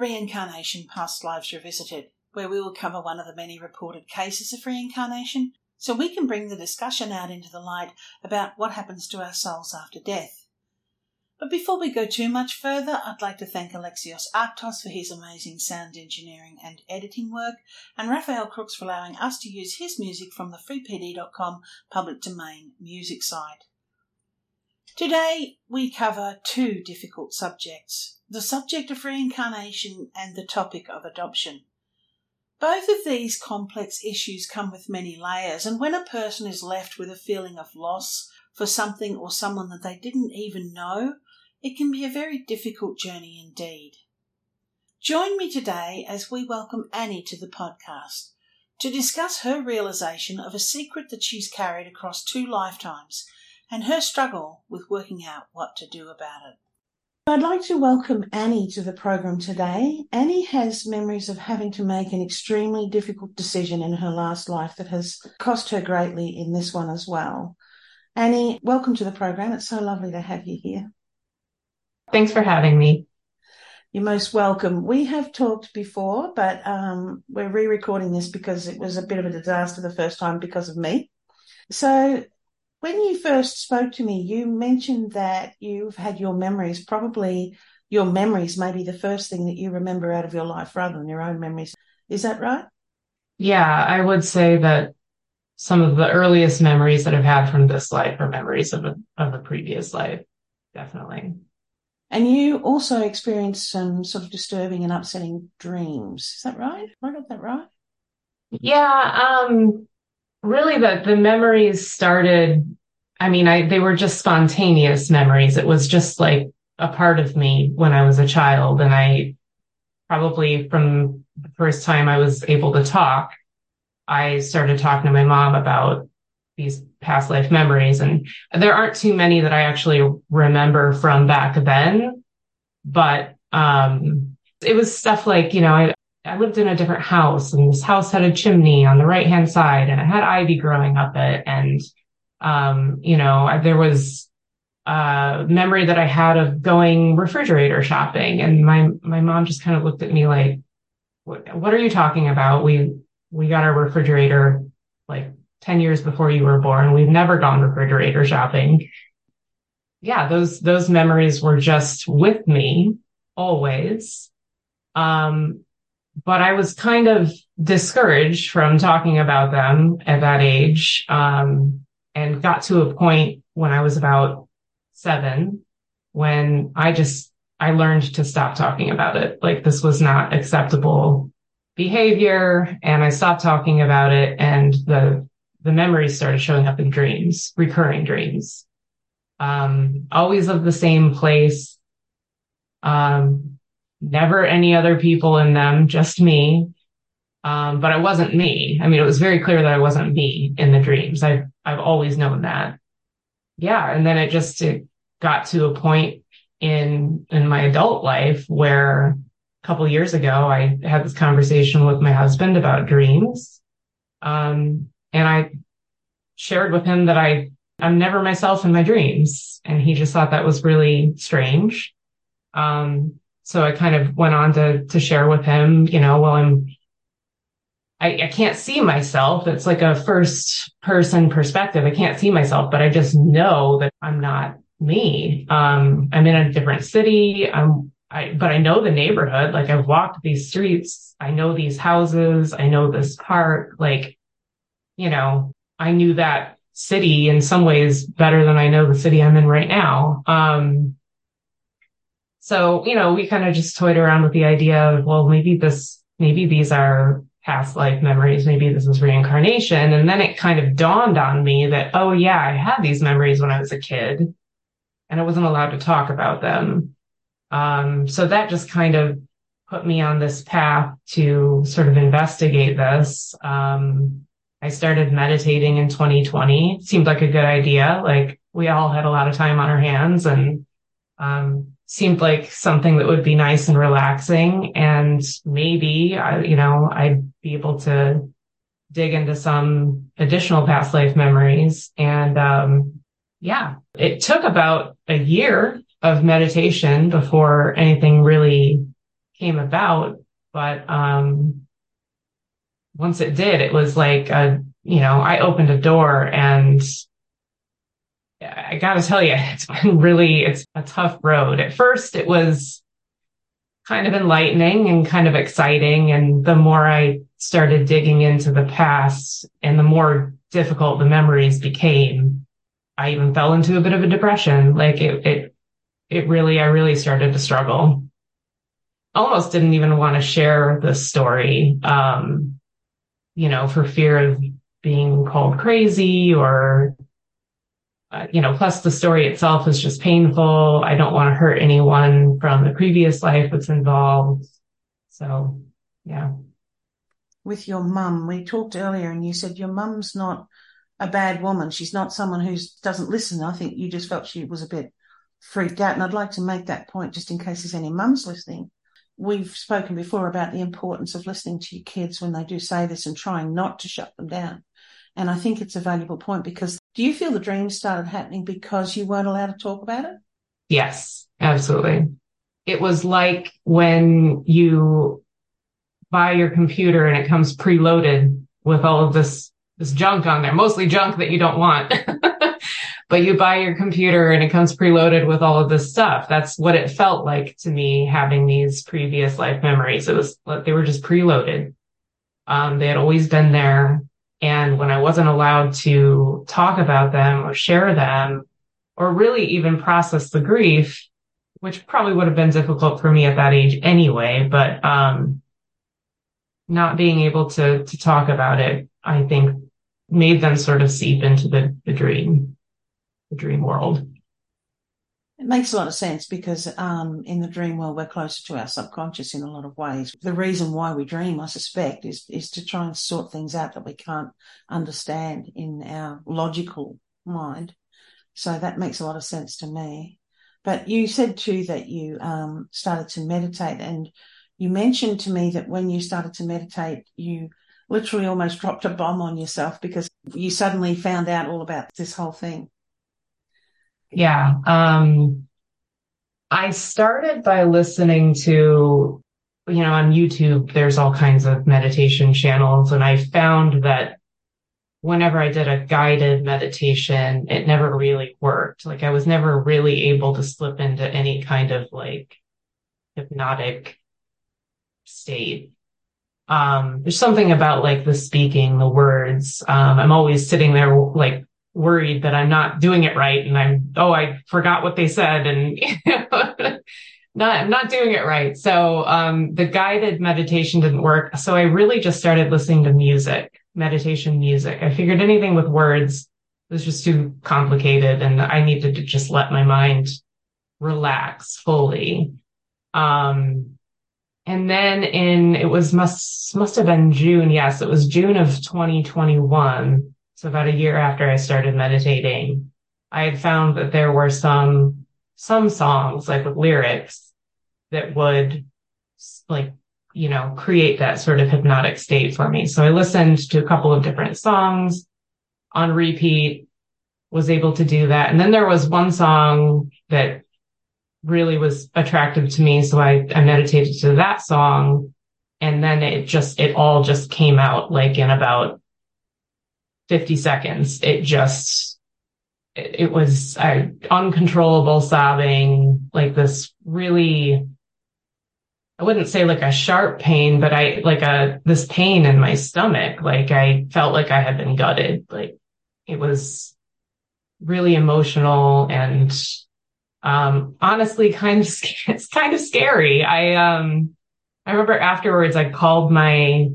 Reincarnation Past Lives Revisited, where we will cover one of the many reported cases of reincarnation so we can bring the discussion out into the light about what happens to our souls after death. But before we go too much further, I'd like to thank Alexios Arctos for his amazing sound engineering and editing work, and Rafael Krux for allowing us to use his music from the freepd.com public domain music site. Today, we cover two difficult subjects the subject of reincarnation and the topic of adoption. Both of these complex issues come with many layers, and when a person is left with a feeling of loss for something or someone that they didn't even know, it can be a very difficult journey indeed. Join me today as we welcome Annie to the podcast to discuss her realization of a secret that she's carried across two lifetimes and her struggle with working out what to do about it. I'd like to welcome Annie to the program today. Annie has memories of having to make an extremely difficult decision in her last life that has cost her greatly in this one as well. Annie, welcome to the program. It's so lovely to have you here. Thanks for having me. You're most welcome. We have talked before, but um, we're re recording this because it was a bit of a disaster the first time because of me. So when you first spoke to me, you mentioned that you've had your memories, probably your memories may be the first thing that you remember out of your life rather than your own memories. Is that right? Yeah, I would say that some of the earliest memories that I've had from this life are memories of a, of a previous life. Definitely. And you also experienced some sort of disturbing and upsetting dreams. Is that right? Have I got that right? Yeah. Um, really the the memories started i mean i they were just spontaneous memories. It was just like a part of me when i was a child and i probably from the first time i was able to talk i started talking to my mom about these past life memories and there aren't too many that i actually remember from back then but um it was stuff like you know I, I lived in a different house and this house had a chimney on the right hand side and it had ivy growing up it. And, um, you know, there was a memory that I had of going refrigerator shopping and my, my mom just kind of looked at me like, what, what are you talking about? We, we got our refrigerator like 10 years before you were born. We've never gone refrigerator shopping. Yeah, those, those memories were just with me always. Um, but I was kind of discouraged from talking about them at that age. Um, and got to a point when I was about seven when I just, I learned to stop talking about it. Like this was not acceptable behavior and I stopped talking about it and the, the memories started showing up in dreams, recurring dreams. Um, always of the same place. Um, never any other people in them, just me. Um, but it wasn't me. I mean, it was very clear that I wasn't me in the dreams. I've, I've always known that. Yeah. And then it just, it got to a point in, in my adult life where a couple years ago, I had this conversation with my husband about dreams. Um, and I shared with him that I, I'm never myself in my dreams. And he just thought that was really strange. Um, so I kind of went on to to share with him, you know, well, I'm I, I can't see myself. It's like a first person perspective. I can't see myself, but I just know that I'm not me. Um, I'm in a different city. I'm, I, but I know the neighborhood. Like I've walked these streets. I know these houses. I know this park. Like, you know, I knew that city in some ways better than I know the city I'm in right now. Um, so, you know, we kind of just toyed around with the idea of, well, maybe this, maybe these are past life memories. Maybe this is reincarnation. And then it kind of dawned on me that, oh yeah, I had these memories when I was a kid and I wasn't allowed to talk about them. Um, so that just kind of put me on this path to sort of investigate this. Um, I started meditating in 2020. It seemed like a good idea. Like we all had a lot of time on our hands and, um, seemed like something that would be nice and relaxing. And maybe, I, you know, I'd be able to dig into some additional past life memories. And, um, yeah, it took about a year of meditation before anything really came about. But, um, once it did, it was like a, you know, I opened a door and I gotta tell you, it's been really, it's a tough road. At first it was kind of enlightening and kind of exciting. And the more I started digging into the past and the more difficult the memories became, I even fell into a bit of a depression. Like it, it, it really, I really started to struggle. Almost didn't even want to share the story, um, you know, for fear of being called crazy or, uh, you know, plus the story itself is just painful. I don't want to hurt anyone from the previous life that's involved. So, yeah. With your mum, we talked earlier and you said your mum's not a bad woman. She's not someone who doesn't listen. I think you just felt she was a bit freaked out. And I'd like to make that point just in case there's any mums listening. We've spoken before about the importance of listening to your kids when they do say this and trying not to shut them down. And I think it's a valuable point because do you feel the dreams started happening because you weren't allowed to talk about it? Yes, absolutely. It was like when you buy your computer and it comes preloaded with all of this this junk on there, mostly junk that you don't want. but you buy your computer and it comes preloaded with all of this stuff. That's what it felt like to me having these previous life memories. It was like they were just preloaded. Um, they had always been there. And when I wasn't allowed to talk about them or share them or really even process the grief, which probably would have been difficult for me at that age anyway, but, um, not being able to, to talk about it, I think made them sort of seep into the, the dream, the dream world. It makes a lot of sense because um, in the dream world, we're closer to our subconscious in a lot of ways. The reason why we dream, I suspect, is, is to try and sort things out that we can't understand in our logical mind. So that makes a lot of sense to me. But you said too that you um, started to meditate and you mentioned to me that when you started to meditate, you literally almost dropped a bomb on yourself because you suddenly found out all about this whole thing. Yeah. Um, I started by listening to, you know, on YouTube, there's all kinds of meditation channels. And I found that whenever I did a guided meditation, it never really worked. Like I was never really able to slip into any kind of like hypnotic state um, there's something about like the speaking, the words. Um, I'm always sitting there like worried that I'm not doing it right. And I'm, oh, I forgot what they said and not, I'm not doing it right. So, um, the guided meditation didn't work. So I really just started listening to music, meditation music. I figured anything with words was just too complicated and I needed to just let my mind relax fully. Um, and then in, it was must, must have been June. Yes, it was June of 2021. So about a year after I started meditating, I had found that there were some, some songs like with lyrics that would like, you know, create that sort of hypnotic state for me. So I listened to a couple of different songs on repeat, was able to do that. And then there was one song that really was attractive to me. So I, I meditated to that song and then it just, it all just came out like in about 50 seconds. It just, it, it was I, uncontrollable sobbing, like this really, I wouldn't say like a sharp pain, but I like a, this pain in my stomach. Like I felt like I had been gutted. Like it was really emotional and um, honestly kind of, it's kind of scary. I, um, I remember afterwards I called my,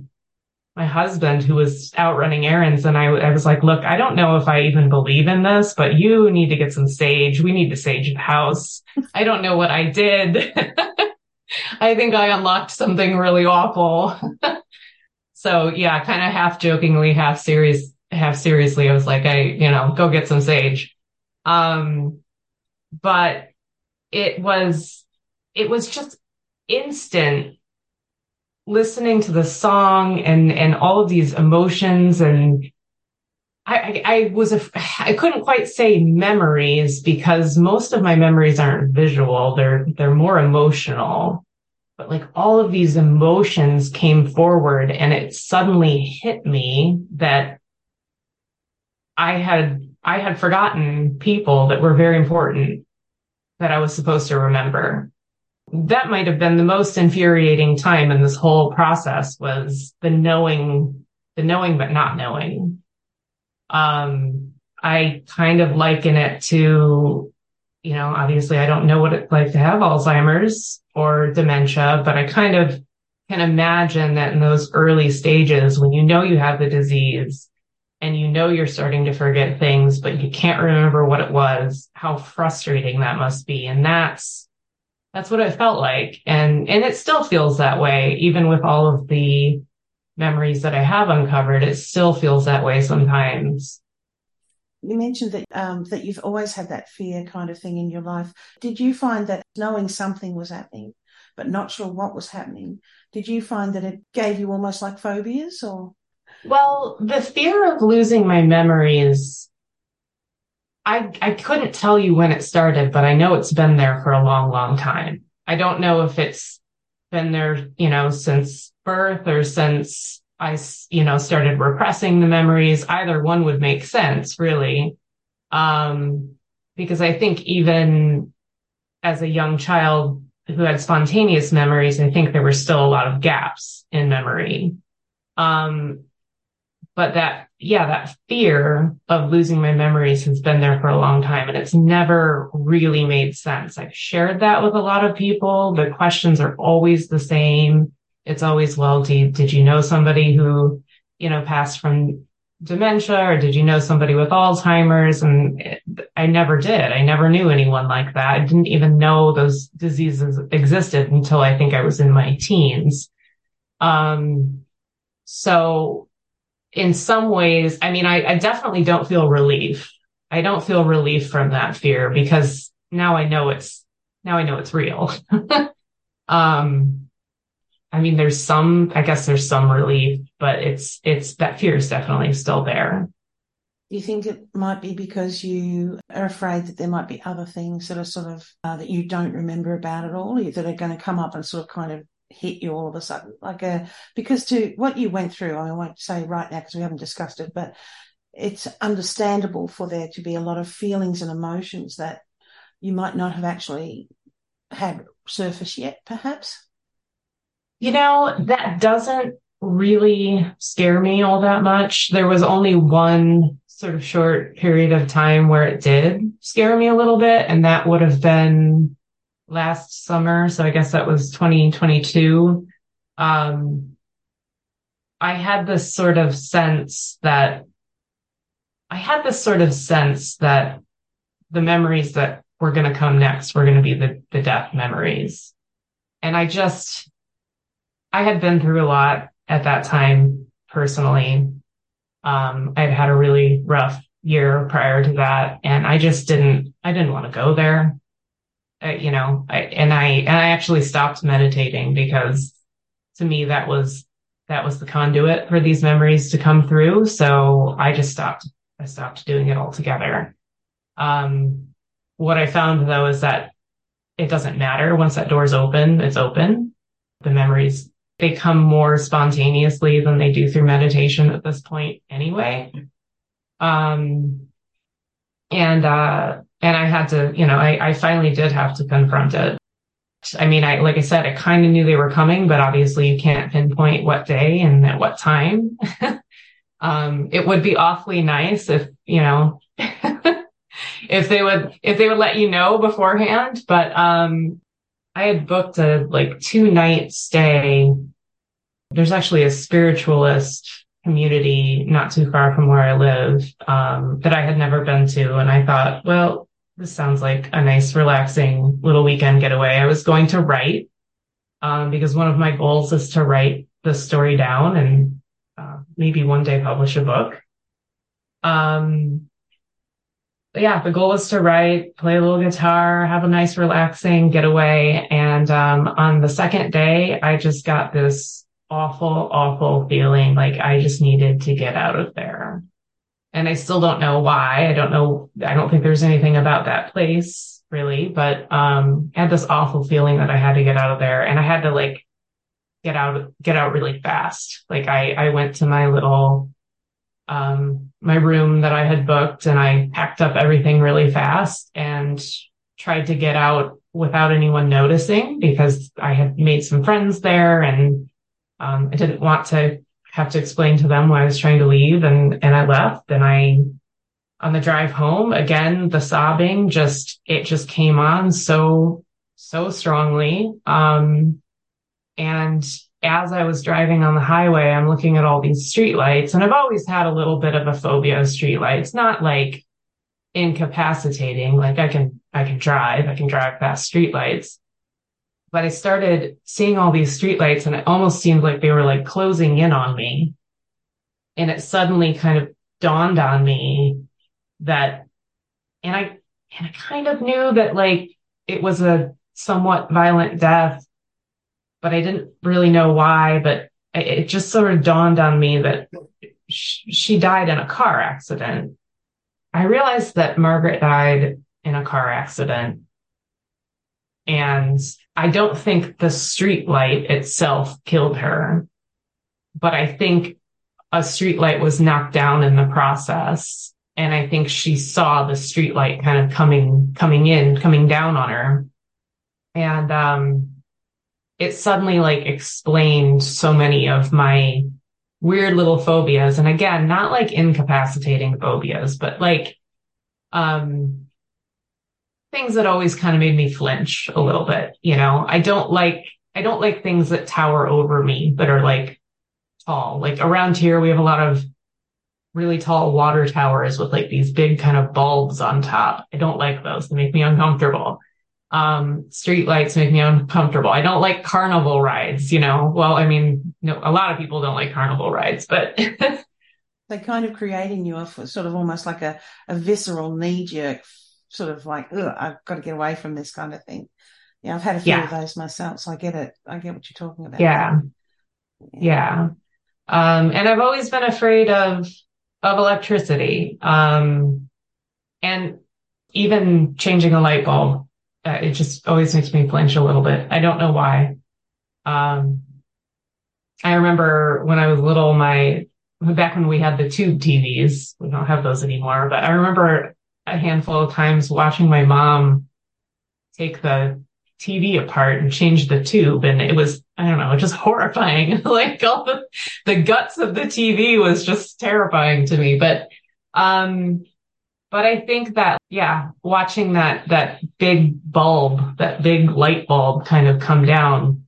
my husband who was out running errands and I, I was like, look, I don't know if I even believe in this, but you need to get some sage. We need to sage the house. I don't know what I did. I think I unlocked something really awful. so yeah, kind of half jokingly, half serious, half seriously. I was like, I, you know, go get some sage. Um, but it was, it was just instant listening to the song and, and all of these emotions and I, I, I was, a, I couldn't quite say memories because most of my memories aren't visual. They're, they're more emotional. But like all of these emotions came forward and it suddenly hit me that I had, I had forgotten people that were very important that I was supposed to remember. That might have been the most infuriating time in this whole process was the knowing, the knowing but not knowing um, I kind of liken it to, you know, obviously I don't know what it's like to have Alzheimer's or dementia, but I kind of can imagine that in those early stages when you know you have the disease and you know you're starting to forget things, but you can't remember what it was, how frustrating that must be. And that's, that's what it felt like. And, and it still feels that way, even with all of the memories that I have uncovered, it still feels that way sometimes. You mentioned that um, that you've always had that fear kind of thing in your life. Did you find that knowing something was happening, but not sure what was happening, did you find that it gave you almost like phobias or? Well, the fear of losing my memories, I I couldn't tell you when it started, but I know it's been there for a long, long time. I don't know if it's been there, you know, since birth or since I, you know, started repressing the memories. Either one would make sense, really. Um, because I think even as a young child who had spontaneous memories, I think there were still a lot of gaps in memory. Um, but that, yeah, that fear of losing my memories has been there for a long time and it's never really made sense. I've shared that with a lot of people. The questions are always the same it's always, well, did, did you know somebody who, you know, passed from dementia or did you know somebody with Alzheimer's? And it, I never did. I never knew anyone like that. I didn't even know those diseases existed until I think I was in my teens. Um, so in some ways, I mean, I, I definitely don't feel relief. I don't feel relief from that fear because now I know it's, now I know it's real. um, I mean, there's some, I guess there's some relief, but it's, it's that fear is definitely still there. Do you think it might be because you are afraid that there might be other things that are sort of, uh, that you don't remember about at all, that are going to come up and sort of kind of hit you all of a sudden? Like a, uh, because to what you went through, I won't say right now because we haven't discussed it, but it's understandable for there to be a lot of feelings and emotions that you might not have actually had surface yet, perhaps. You know, that doesn't really scare me all that much. There was only one sort of short period of time where it did scare me a little bit, and that would have been last summer. So I guess that was 2022. Um, I had this sort of sense that I had this sort of sense that the memories that were going to come next were going to be the, the death memories. And I just, I had been through a lot at that time personally. Um, I'd had a really rough year prior to that and I just didn't, I didn't want to go there. Uh, you know, I, and I, and I actually stopped meditating because to me that was, that was the conduit for these memories to come through. So I just stopped, I stopped doing it altogether. Um, what I found though is that it doesn't matter once that door's open, it's open. The memories they come more spontaneously than they do through meditation at this point anyway. Um, and, uh, and I had to, you know, I, I finally did have to confront it. I mean, I, like I said, I kind of knew they were coming, but obviously you can't pinpoint what day and at what time. um, it would be awfully nice if, you know, if they would, if they would let you know beforehand, but, um, I had booked a like two night stay. There's actually a spiritualist community not too far from where I live um, that I had never been to. And I thought, well, this sounds like a nice, relaxing little weekend getaway. I was going to write um, because one of my goals is to write the story down and uh, maybe one day publish a book. Um, yeah, the goal was to write, play a little guitar, have a nice relaxing getaway. And, um, on the second day, I just got this awful, awful feeling like I just needed to get out of there. And I still don't know why. I don't know. I don't think there's anything about that place really, but um, I had this awful feeling that I had to get out of there, and I had to like get out get out really fast. Like I I went to my little um my room that I had booked, and I packed up everything really fast and tried to get out without anyone noticing because I had made some friends there and um, I didn't want to have to explain to them why I was trying to leave and, and I left and I, on the drive home, again, the sobbing just, it just came on so, so strongly. Um, and as I was driving on the highway, I'm looking at all these streetlights and I've always had a little bit of a phobia of streetlights, not like incapacitating. Like I can, I can drive, I can drive past streetlights, but I started seeing all these streetlights and it almost seemed like they were like closing in on me. And it suddenly kind of dawned on me that, and I, and I kind of knew that like it was a somewhat violent death, but I didn't really know why, but it just sort of dawned on me that she died in a car accident. I realized that Margaret died in a car accident and I don't think the street light itself killed her, but I think a street light was knocked down in the process. And I think she saw the street light kind of coming, coming in, coming down on her. And, um, it suddenly like explained so many of my weird little phobias. And again, not like incapacitating phobias, but like, um, things that always kind of made me flinch a little bit. You know, I don't like, I don't like things that tower over me that are like tall. Like around here, we have a lot of really tall water towers with like these big kind of bulbs on top. I don't like those. They make me uncomfortable. Um, street lights make me uncomfortable. I don't like carnival rides, you know. Well, I mean, no, a lot of people don't like carnival rides, but they kind of create in you a sort of almost like a, a visceral knee jerk sort of like, I've got to get away from this kind of thing. Yeah, I've had a few yeah. of those myself, so I get it. I get what you're talking about. Yeah. Yeah. yeah. Um, and I've always been afraid of, of electricity. Um, and even changing a light bulb, uh, it just always makes me flinch a little bit. I don't know why. Um, I remember when I was little, my, back when we had the tube TVs, we don't have those anymore, but I remember a handful of times watching my mom take the TV apart and change the tube. And it was, I don't know, just horrifying. like all the, the guts of the TV was just terrifying to me. But, um, but I think that, yeah, watching that, that big bulb, that big light bulb kind of come down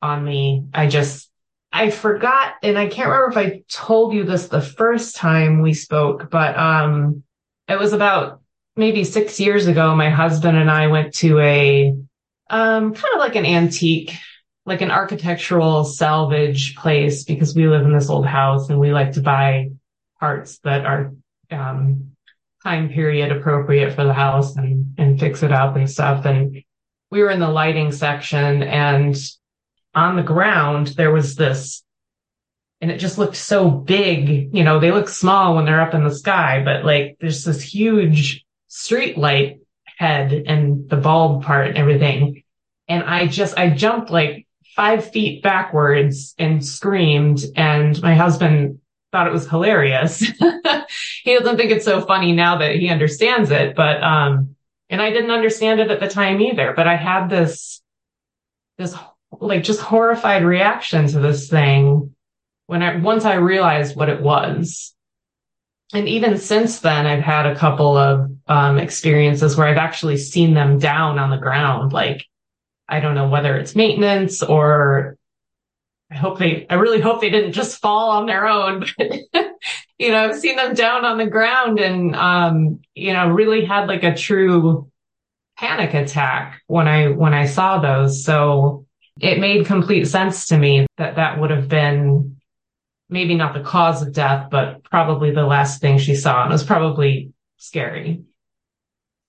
on me, I just, I forgot, and I can't remember if I told you this the first time we spoke, but, um, it was about maybe six years ago. My husband and I went to a, um, kind of like an antique, like an architectural salvage place because we live in this old house and we like to buy parts that are, um, time period appropriate for the house and, and fix it up and stuff. And we were in the lighting section and on the ground, there was this and it just looked so big. You know, they look small when they're up in the sky, but like there's this huge street light head and the bulb part and everything. And I just, I jumped like five feet backwards and screamed and my husband thought it was hilarious. he doesn't think it's so funny now that he understands it, but, um, and I didn't understand it at the time either, but I had this, this like just horrified reaction to this thing when I, once I realized what it was. And even since then, I've had a couple of, um, experiences where I've actually seen them down on the ground. Like, I don't know whether it's maintenance or I hope they, I really hope they didn't just fall on their own, but you know, I've seen them down on the ground and, um, you know, really had like a true panic attack when I, when I saw those. So it made complete sense to me that that would have been maybe not the cause of death, but probably the last thing she saw. And it was probably scary.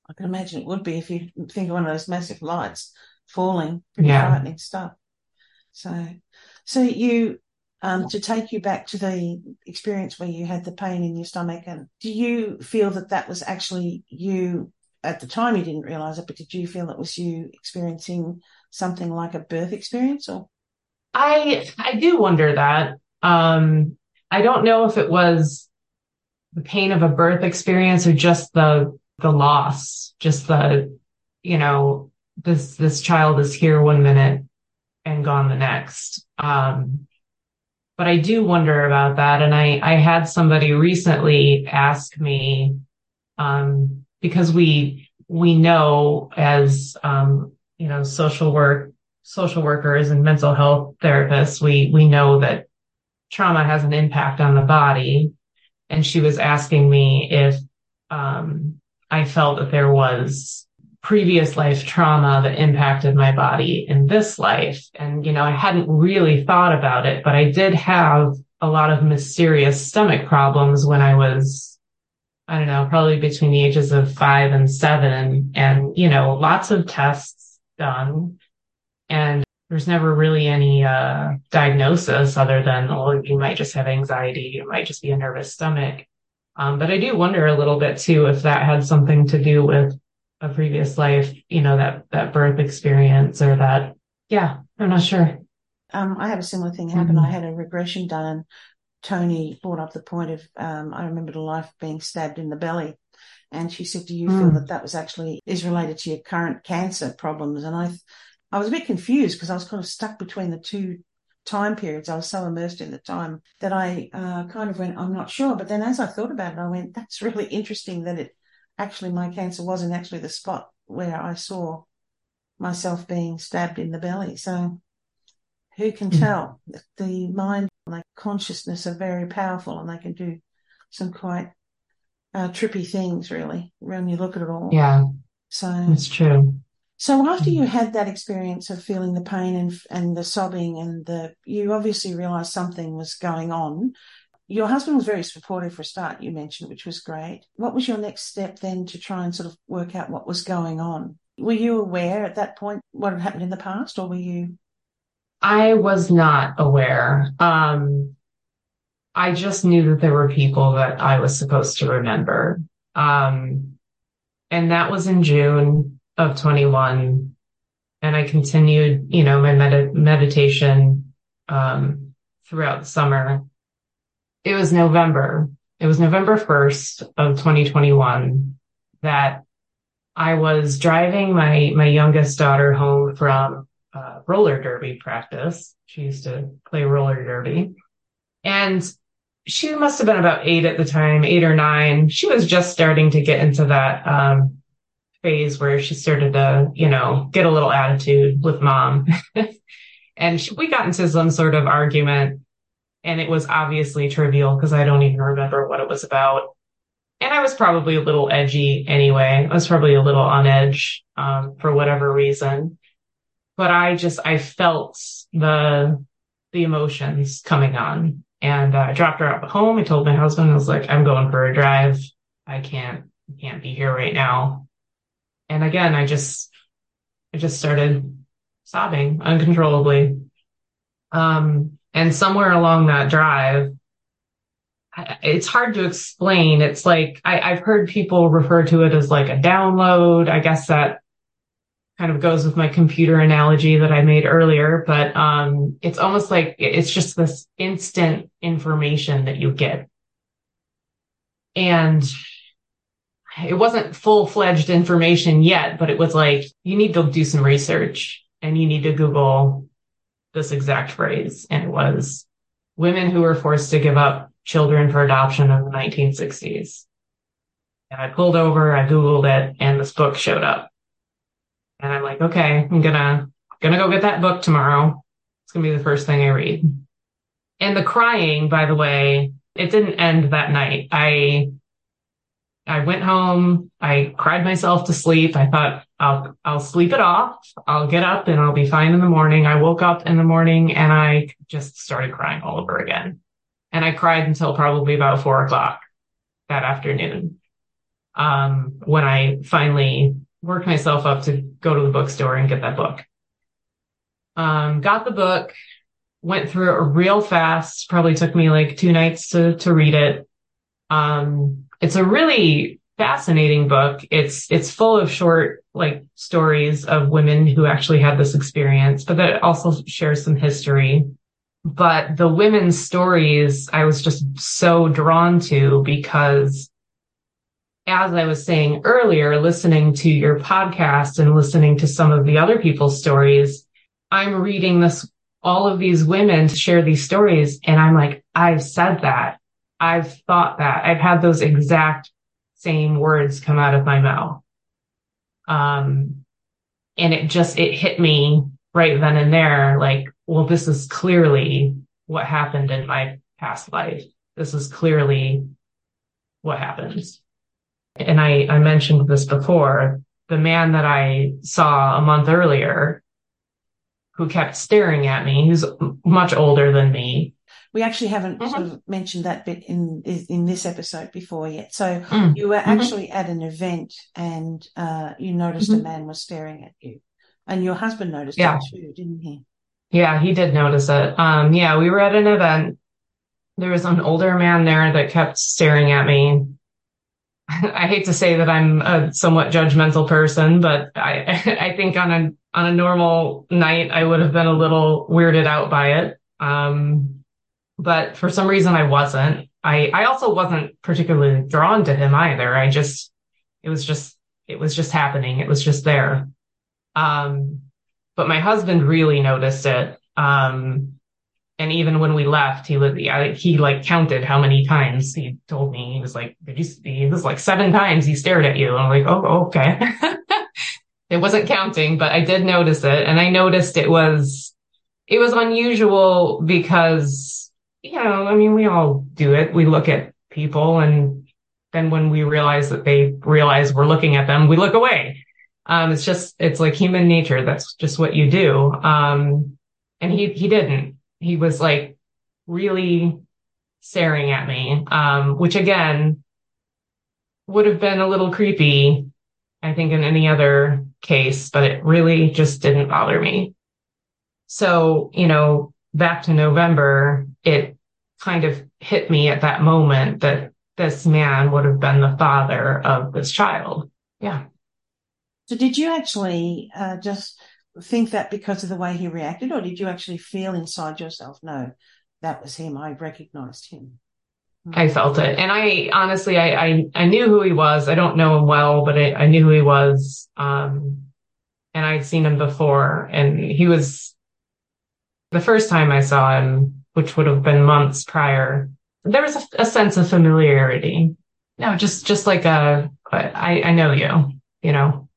I can imagine it would be if you think of one of those massive lights falling, pretty yeah. frightening stuff. So, so you, um, to take you back to the experience where you had the pain in your stomach. And do you feel that that was actually you at the time? You didn't realize it, but did you feel it was you experiencing something like a birth experience or? I, I do wonder that. Um, I don't know if it was the pain of a birth experience or just the, the loss, just the, you know, this, this child is here one minute and gone the next. Um, but I do wonder about that. And I, I had somebody recently ask me, um, because we, we know as, um, you know, social work, social workers and mental health therapists, we, we know that trauma has an impact on the body. And she was asking me if, um, I felt that there was previous life trauma that impacted my body in this life. And, you know, I hadn't really thought about it, but I did have a lot of mysterious stomach problems when I was, I don't know, probably between the ages of five and seven and, you know, lots of tests done. And there's never really any, uh, diagnosis other than, oh, you might just have anxiety. You might just be a nervous stomach. Um, but I do wonder a little bit too if that had something to do with a previous life, you know, that, that birth experience or that, yeah, I'm not sure. Um, I had a similar thing happen. Mm-hmm. I had a regression done and Tony brought up the point of, um, I remember the life being stabbed in the belly. And she said, do you mm. feel that that was actually is related to your current cancer problems? And I, I was a bit confused because I was kind of stuck between the two time periods. I was so immersed in the time that I uh, kind of went, I'm not sure. But then as I thought about it, I went, that's really interesting that it actually my cancer wasn't actually the spot where I saw myself being stabbed in the belly. So who can mm. tell? The mind and the consciousness are very powerful and they can do some quite uh, trippy things really when you look at it all. Yeah. So it's true. So after you had that experience of feeling the pain and and the sobbing and the you obviously realized something was going on your husband was very supportive for a start, you mentioned, which was great. What was your next step then to try and sort of work out what was going on? Were you aware at that point what had happened in the past, or were you? I was not aware. Um, I just knew that there were people that I was supposed to remember. Um, and that was in June of 21. And I continued, you know, my med- meditation, um, throughout the summer it was November. It was November 1st of 2021 that I was driving my, my youngest daughter home from uh, roller derby practice. She used to play roller derby and she must have been about eight at the time, eight or nine. She was just starting to get into that, um, phase where she started to, you know, get a little attitude with mom. and she, we got into some sort of argument and it was obviously trivial because I don't even remember what it was about. And I was probably a little edgy anyway. I was probably a little on edge um, for whatever reason. But I just I felt the the emotions coming on, and uh, I dropped her off at home. I told my husband I was like, I'm going for a drive. I can't can't be here right now. And again, I just I just started sobbing uncontrollably. Um, and somewhere along that drive, it's hard to explain. It's like I, have heard people refer to it as like a download. I guess that kind of goes with my computer analogy that I made earlier, but um, it's almost like it's just this instant information that you get. And it wasn't full fledged information yet, but it was like, you need to do some research and you need to Google this exact phrase, and it was women who were forced to give up children for adoption in the 1960s. And I pulled over, I Googled it, and this book showed up. And I'm like, okay, I'm gonna, gonna go get that book tomorrow. It's gonna be the first thing I read. And the crying, by the way, it didn't end that night. I I went home. I cried myself to sleep. I thought I'll, I'll sleep it off. I'll get up and I'll be fine in the morning. I woke up in the morning and I just started crying all over again. And I cried until probably about four o'clock that afternoon. Um, when I finally worked myself up to go to the bookstore and get that book. Um, got the book, went through it real fast. Probably took me like two nights to, to read it. Um, it's a really fascinating book. It's, it's full of short, like stories of women who actually had this experience, but that also shares some history. But the women's stories I was just so drawn to because as I was saying earlier, listening to your podcast and listening to some of the other people's stories, I'm reading this, all of these women to share these stories. And I'm like, I've said that. I've thought that. I've had those exact same words come out of my mouth. Um, and it just, it hit me right then and there. Like, well, this is clearly what happened in my past life. This is clearly what happens. And I, I mentioned this before. The man that I saw a month earlier who kept staring at me, who's much older than me. We actually haven't mm-hmm. sort of mentioned that bit in in this episode before yet. So mm-hmm. you were mm-hmm. actually mm-hmm. at an event and uh, you noticed a mm-hmm. man was staring at you, and your husband noticed yeah. it too, didn't he? Yeah, he did notice it. Um, yeah, we were at an event. There was an older man there that kept staring at me. I hate to say that I'm a somewhat judgmental person, but I I think on a on a normal night I would have been a little weirded out by it. Um, but for some reason I wasn't. I I also wasn't particularly drawn to him either. I just it was just it was just happening. It was just there. Um, but my husband really noticed it. Um, and even when we left, he was, he like counted how many times he told me. He was like, did you, he was like seven times he stared at you. And I'm like, oh, okay. it wasn't counting, but I did notice it. And I noticed it was, it was unusual because, you know, I mean, we all do it. We look at people and then when we realize that they realize we're looking at them, we look away. Um, it's just, it's like human nature. That's just what you do. Um, and he, he didn't he was like really staring at me, um, which again would have been a little creepy, I think, in any other case, but it really just didn't bother me. So, you know, back to November, it kind of hit me at that moment that this man would have been the father of this child. Yeah. So did you actually uh, just think that because of the way he reacted, or did you actually feel inside yourself, no, that was him. I recognized him. I felt it. And I honestly, I, I, I, knew who he was. I don't know him well, but I, I knew who he was. Um, and I'd seen him before and he was the first time I saw him, which would have been months prior. There was a, a sense of familiarity. No, just, just like a, I, I know you, you know,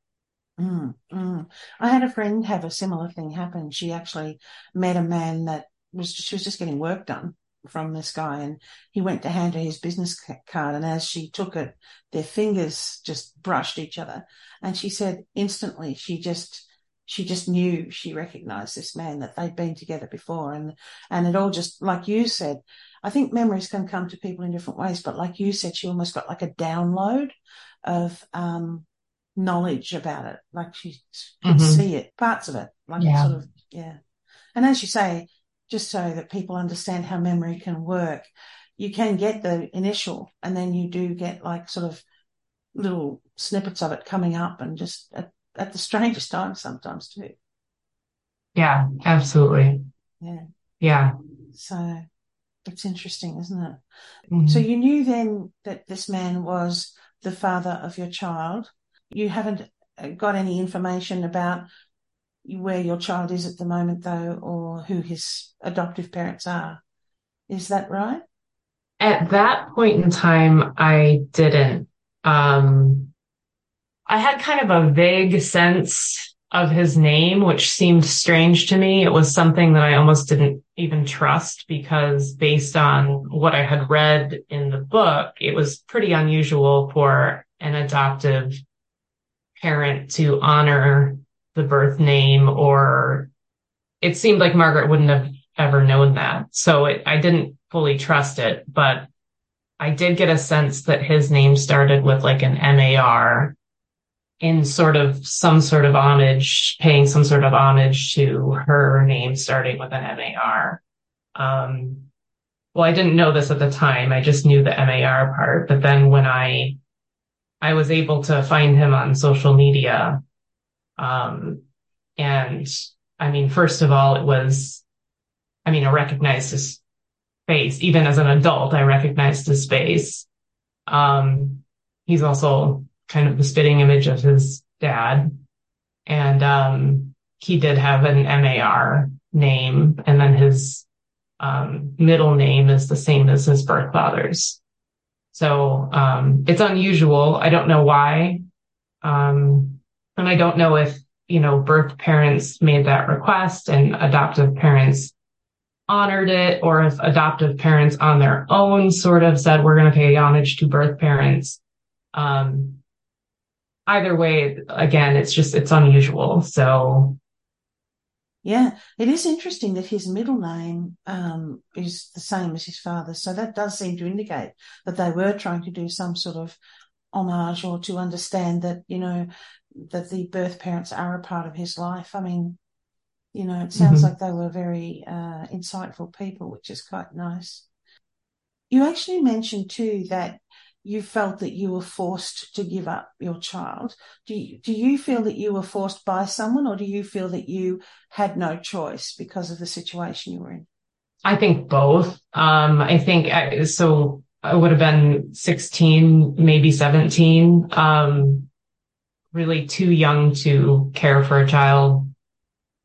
Mm, mm. I had a friend have a similar thing happen. She actually met a man that was she was just getting work done from this guy, and he went to hand her his business card, and as she took it, their fingers just brushed each other, and she said instantly she just she just knew she recognized this man that they'd been together before, and and it all just like you said. I think memories can come to people in different ways, but like you said, she almost got like a download of um, knowledge about it. Like she could mm-hmm. see it, parts of it, like yeah. sort of, yeah. And as you say, just so that people understand how memory can work, you can get the initial and then you do get like sort of little snippets of it coming up and just at, the strangest times sometimes too. Yeah, absolutely. Yeah. Yeah. So it's interesting, isn't it? Mm-hmm. So you knew then that this man was the father of your child you haven't uh, got any information about where your child is at the moment, though, or who his adoptive parents are. Is that right? At that point in time, I didn't. Um, I had kind of a vague sense of his name, which seemed strange to me. It was something that I almost didn't even trust because based on what I had read in the book, it was pretty unusual for an adoptive parent to honor the birth name or it seemed like Margaret wouldn't have ever known that. So it, I didn't fully trust it, but I did get a sense that his name started with like an MAR in sort of some sort of homage, paying some sort of homage to her name starting with an MAR. Um, well, I didn't know this at the time. I just knew the MAR part. But then when I, I was able to find him on social media, um, and I mean, first of all, it was, I mean, I recognized his face. Even as an adult, I recognized his face. Um, he's also kind of the spitting image of his dad. And, um, he did have an MAR name and then his, um, middle name is the same as his birth father's. So, um, it's unusual. I don't know why. Um, and I don't know if, you know, birth parents made that request and adoptive parents honored it or if adoptive parents on their own sort of said, we're going to pay homage to birth parents. Um, either way, again, it's just, it's unusual. So. Yeah, it is interesting that his middle name um, is the same as his father's. So that does seem to indicate that they were trying to do some sort of homage or to understand that, you know, that the birth parents are a part of his life. I mean, you know, it sounds mm-hmm. like they were very uh, insightful people, which is quite nice. You actually mentioned too that you felt that you were forced to give up your child. Do you, do you feel that you were forced by someone or do you feel that you had no choice because of the situation you were in? I think both. Um, I think I, so I would have been 16, maybe 17. Um, really too young to care for a child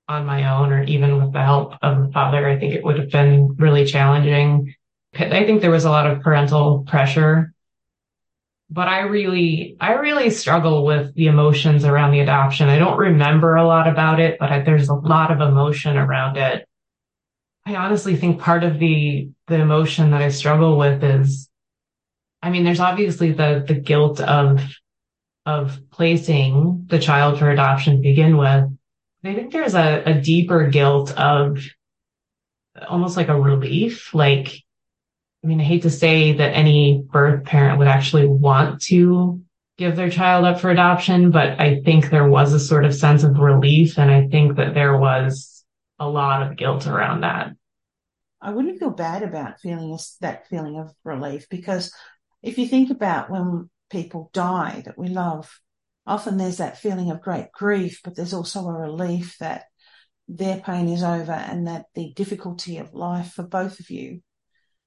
on my own or even with the help of a father. I think it would have been really challenging. I think there was a lot of parental pressure, but I really, I really struggle with the emotions around the adoption. I don't remember a lot about it, but I, there's a lot of emotion around it. I honestly think part of the, the emotion that I struggle with is, I mean, there's obviously the, the guilt of of placing the child for adoption to begin with, I think there's a, a deeper guilt of almost like a relief. Like, I mean, I hate to say that any birth parent would actually want to give their child up for adoption, but I think there was a sort of sense of relief. And I think that there was a lot of guilt around that. I wouldn't feel bad about feeling that feeling of relief because if you think about when people die that we love, often there's that feeling of great grief, but there's also a relief that their pain is over and that the difficulty of life for both of you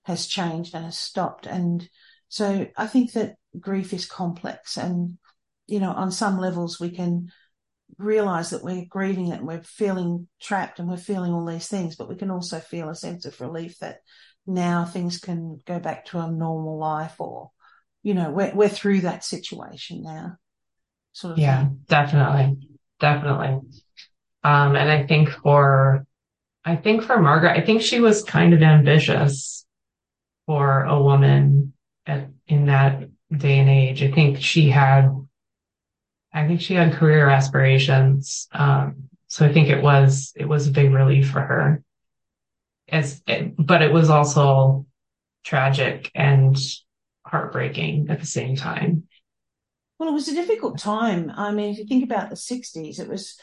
has changed and has stopped. And so I think that grief is complex and, you know, on some levels we can realize that we're grieving it and we're feeling trapped and we're feeling all these things, but we can also feel a sense of relief that now things can go back to a normal life or you know, we're, we're through that situation now. Sort of yeah, thing. definitely. Definitely. Um, and I think for, I think for Margaret, I think she was kind of ambitious for a woman at, in that day and age. I think she had, I think she had career aspirations. Um, so I think it was, it was a big relief for her. As, but it was also tragic and heartbreaking at the same time. Well, it was a difficult time. I mean, if you think about the 60s, it was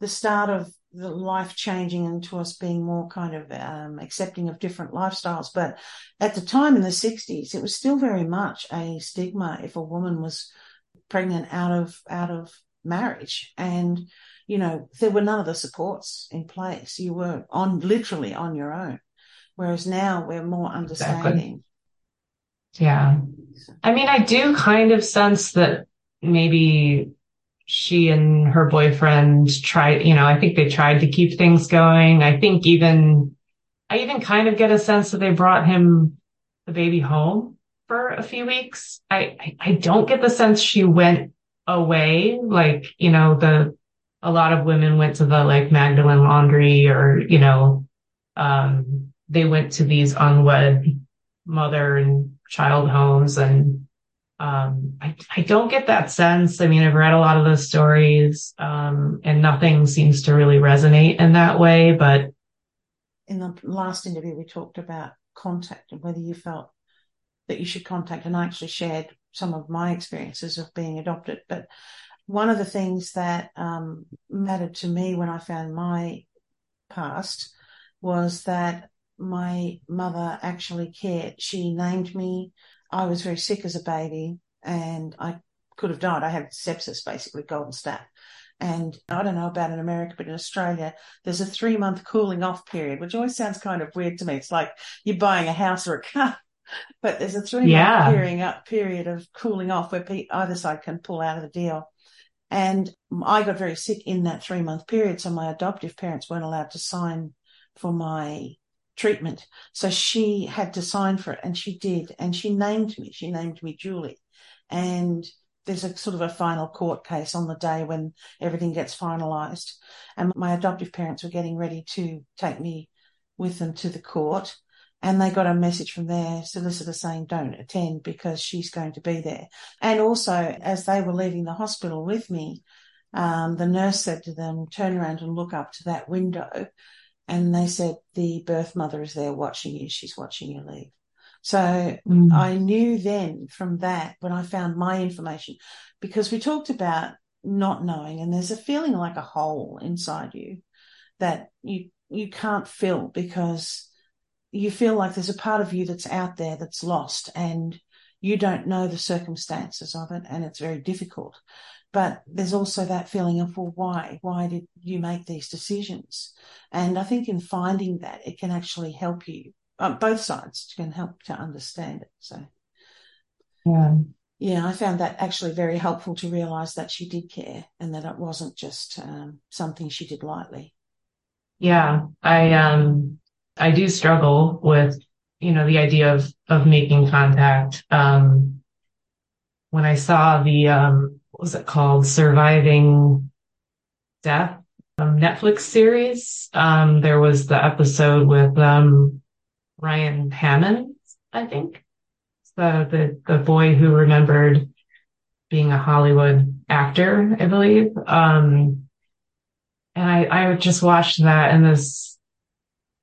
the start of life changing into us being more kind of um, accepting of different lifestyles. But at the time in the 60s, it was still very much a stigma if a woman was pregnant out of out of marriage. And you know there were none of the supports in place. You were on literally on your own. Whereas now we're more understanding. Yeah. I mean, I do kind of sense that maybe she and her boyfriend tried, you know, I think they tried to keep things going. I think even, I even kind of get a sense that they brought him the baby home for a few weeks. I, I, I don't get the sense she went away. Like, you know, the, a lot of women went to the like Magdalene laundry or, you know, um, they went to these unwed mother and child homes and um, I, I don't get that sense. I mean, I've read a lot of those stories, um, and nothing seems to really resonate in that way. But in the last interview, we talked about contact and whether you felt that you should contact. And I actually shared some of my experiences of being adopted. But one of the things that um, mattered to me when I found my past was that my mother actually cared. She named me. I was very sick as a baby and I could have died. I had sepsis, basically, golden staph. And I don't know about in America, but in Australia, there's a three month cooling off period, which always sounds kind of weird to me. It's like you're buying a house or a car, but there's a three month yeah. period, up, period of cooling off where either side can pull out of the deal. And I got very sick in that three month period. So my adoptive parents weren't allowed to sign for my treatment. So she had to sign for it and she did. And she named me. She named me Julie. And there's a sort of a final court case on the day when everything gets finalized. And my adoptive parents were getting ready to take me with them to the court. And they got a message from their solicitor saying, don't attend because she's going to be there. And also, as they were leaving the hospital with me, um, the nurse said to them, turn around and look up to that window. And they said, the birth mother is there watching you. She's watching you leave. So mm. I knew then from that when I found my information, because we talked about not knowing and there's a feeling like a hole inside you that you, you can't fill because you feel like there's a part of you that's out there that's lost and you don't know the circumstances of it and it's very difficult. But there's also that feeling of, well, why? Why did you make these decisions? And I think in finding that, it can actually help you uh, both sides can help to understand it. So, yeah. Yeah, I found that actually very helpful to realize that she did care and that it wasn't just um, something she did lightly. Yeah, I um I do struggle with you know the idea of of making contact. Um, when I saw the um was it called surviving death um, Netflix series, um, there was the episode with um Ryan Hammond, I think. The, the, the boy who remembered being a Hollywood actor, I believe. Um, and I, I just watched that and this,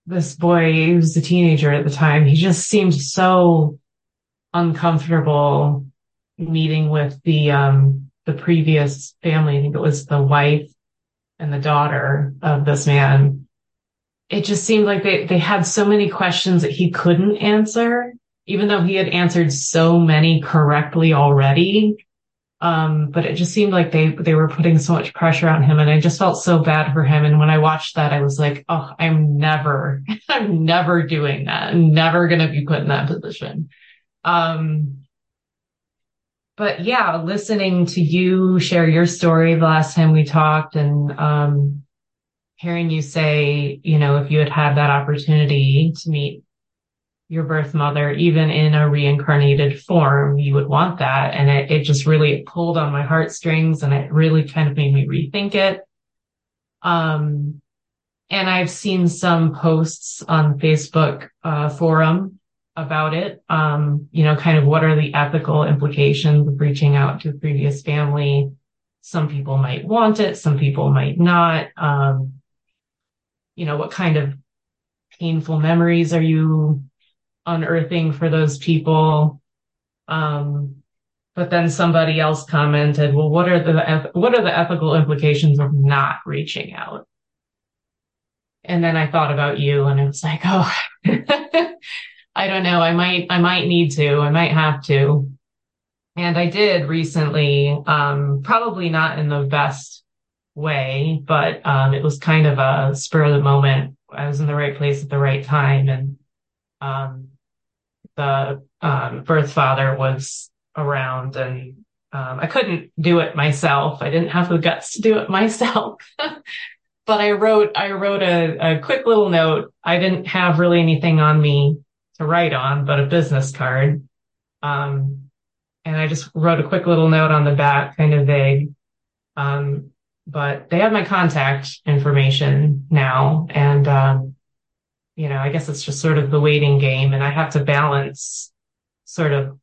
this boy, he was a teenager at the time. He just seemed so uncomfortable meeting with the, um, the previous family. I think it was the wife and the daughter of this man it just seemed like they, they had so many questions that he couldn't answer, even though he had answered so many correctly already. Um, but it just seemed like they, they were putting so much pressure on him and I just felt so bad for him. And when I watched that, I was like, Oh, I'm never, I'm never doing that. I'm never going to be put in that position. Um, but yeah, listening to you share your story the last time we talked and, um, hearing you say, you know, if you had had that opportunity to meet your birth mother, even in a reincarnated form, you would want that. And it, it just really pulled on my heartstrings and it really kind of made me rethink it. Um, and I've seen some posts on Facebook, uh, forum about it. Um, you know, kind of what are the ethical implications of reaching out to a previous family? Some people might want it. Some people might not. Um, you know, what kind of painful memories are you unearthing for those people? Um, but then somebody else commented, well, what are the, what are the ethical implications of not reaching out? And then I thought about you and I was like, oh, I don't know. I might, I might need to, I might have to. And I did recently, um, probably not in the best way, but um, it was kind of a spur of the moment. I was in the right place at the right time, and um, the um, birth father was around, and um, I couldn't do it myself. I didn't have the guts to do it myself. but I wrote, I wrote a, a quick little note. I didn't have really anything on me to write on, but a business card. Um, and I just wrote a quick little note on the back, kind of vague. Um, but they have my contact information now. And, um, you know, I guess it's just sort of the waiting game and I have to balance sort of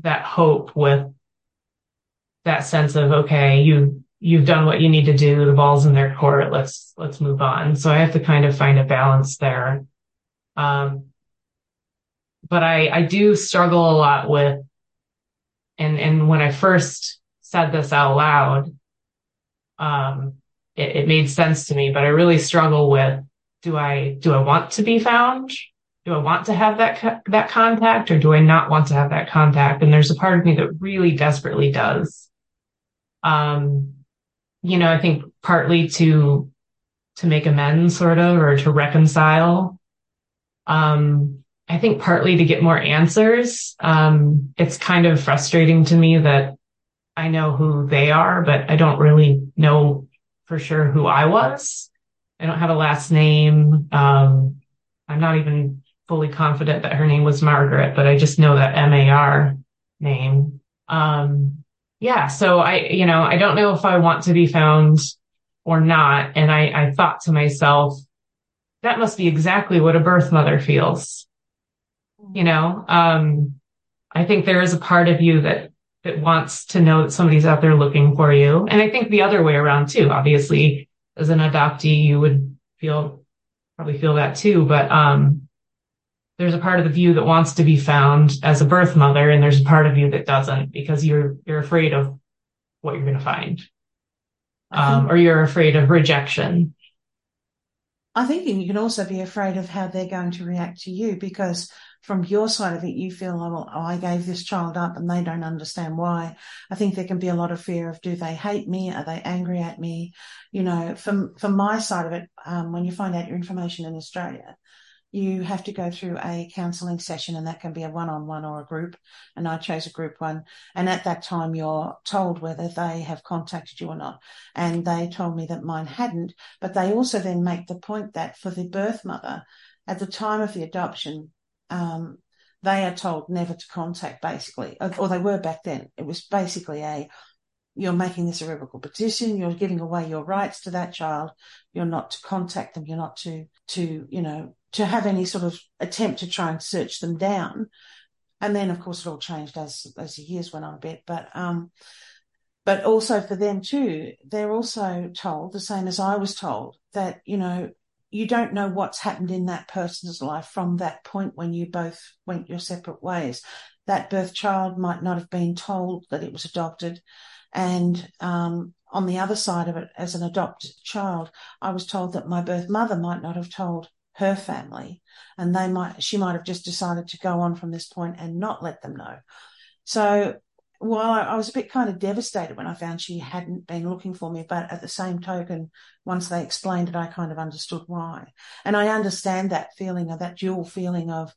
that hope with that sense of, okay, you, you've done what you need to do. The ball's in their court. Let's, let's move on. So I have to kind of find a balance there. Um, but I, I do struggle a lot with, and, and when I first said this out loud, um, it, it made sense to me, but I really struggle with, do I, do I want to be found do I want to have that that contact or do I not want to have that contact? And there's a part of me that really desperately does. Um, you know, I think partly to to make amends, sort of, or to reconcile. Um, I think partly to get more answers. Um, it's kind of frustrating to me that I know who they are, but I don't really know for sure who I was. I don't have a last name. Um, I'm not even fully confident that her name was Margaret, but I just know that MAR name. Um, yeah. So I, you know, I don't know if I want to be found or not. And I, I thought to myself, that must be exactly what a birth mother feels. You know, um, I think there is a part of you that, that wants to know that somebody's out there looking for you. And I think the other way around too, obviously, as an adoptee, you would feel, probably feel that too. But, um, there's a part of the view that wants to be found as a birth mother and there's a part of you that doesn't because you're you're afraid of what you're going to find um, or you're afraid of rejection i think you can also be afraid of how they're going to react to you because from your side of it you feel oh, well oh, i gave this child up and they don't understand why. I think there can be a lot of fear of do they hate me? Are they angry at me? You know from from my side of it um, when you find out your information in australia you have to go through a counseling session and that can be a one-on-one or a group and i chose a group one. And at that time you're told whether they have contacted you or not. And they told me that mine hadn't but they also then make the point that for the birth mother at the time of the adoption um, they are told never to contact basically. Or they were back then. It was basically a you're making this a irrevocable petition. You're giving away your rights to that child. You're not to contact them. You're not to to you know to have any sort of attempt to try and search them down. And then, of course, it all changed as as the years went on a bit. But um, but also for them too, they're also told the same as I was told that you know you don't know what's happened in that person's life from that point when you both went your separate ways. That birth child might not have been told that it was adopted, and um, on the other side of it, as an adopted child, I was told that my birth mother might not have told her family. And they might she might have just decided to go on from this point and not let them know. So while I, I was a bit kind of devastated when I found she hadn't been looking for me, but at the same token, once they explained it, I kind of understood why. And I understand that feeling of that dual feeling of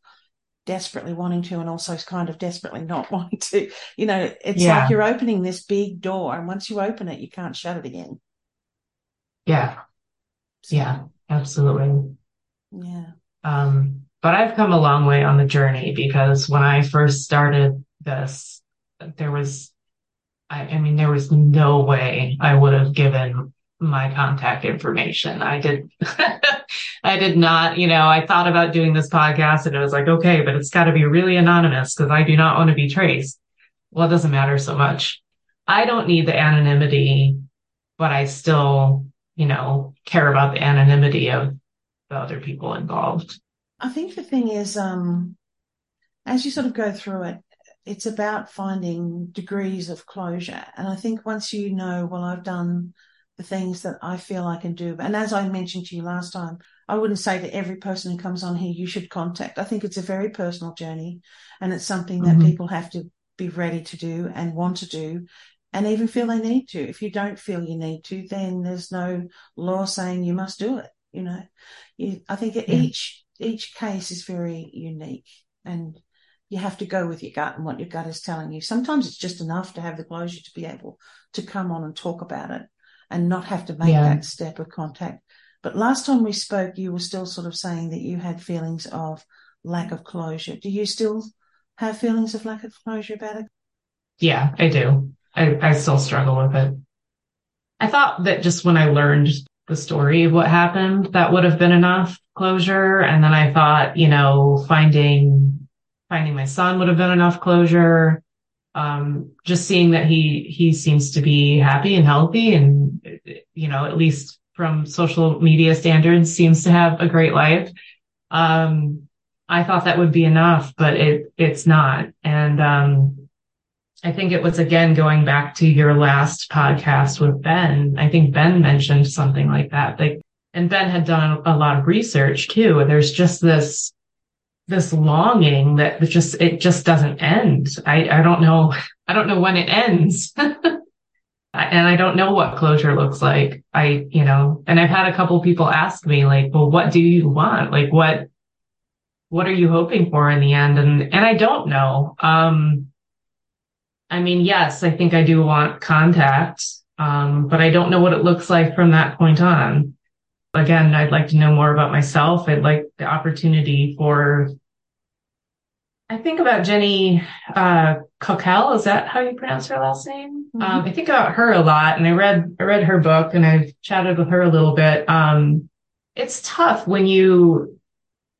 desperately wanting to and also kind of desperately not wanting to. You know, it's yeah. like you're opening this big door and once you open it, you can't shut it again. Yeah. So, yeah, absolutely. Yeah. Um, but I've come a long way on the journey because when I first started this, there was, I, I mean, there was no way I would have given my contact information. I did, I did not, you know, I thought about doing this podcast and it was like, okay, but it's got to be really anonymous because I do not want to be traced. Well, it doesn't matter so much. I don't need the anonymity, but I still, you know, care about the anonymity of the other people involved. I think the thing is, um, as you sort of go through it, it's about finding degrees of closure. And I think once you know, well, I've done the things that I feel I can do. And as I mentioned to you last time, I wouldn't say to every person who comes on here, you should contact. I think it's a very personal journey and it's something that mm-hmm. people have to be ready to do and want to do and even feel they need to. If you don't feel you need to, then there's no law saying you must do it. You know, you, I think yeah. each each case is very unique, and you have to go with your gut and what your gut is telling you. Sometimes it's just enough to have the closure to be able to come on and talk about it, and not have to make yeah. that step of contact. But last time we spoke, you were still sort of saying that you had feelings of lack of closure. Do you still have feelings of lack of closure about it? Yeah, I do. I, I still struggle with it. I thought that just when I learned the story of what happened, that would have been enough closure. And then I thought, you know, finding, finding my son would have been enough closure. Um, just seeing that he, he seems to be happy and healthy and, you know, at least from social media standards seems to have a great life. Um, I thought that would be enough, but it, it's not. And, um, I think it was again going back to your last podcast with Ben. I think Ben mentioned something like that. Like, and Ben had done a lot of research too. There's just this this longing that just it just doesn't end. I I don't know I don't know when it ends. and I don't know what closure looks like. I, you know, and I've had a couple people ask me like, well, what do you want? Like what what are you hoping for in the end? And and I don't know. Um I mean, yes, I think I do want contact. Um, but I don't know what it looks like from that point on. Again, I'd like to know more about myself. I'd like the opportunity for I think about Jenny uh, Cockell. Is that how you pronounce her last name? Mm-hmm. Um, I think about her a lot, and I read I read her book, and I've chatted with her a little bit. Um, it's tough when you,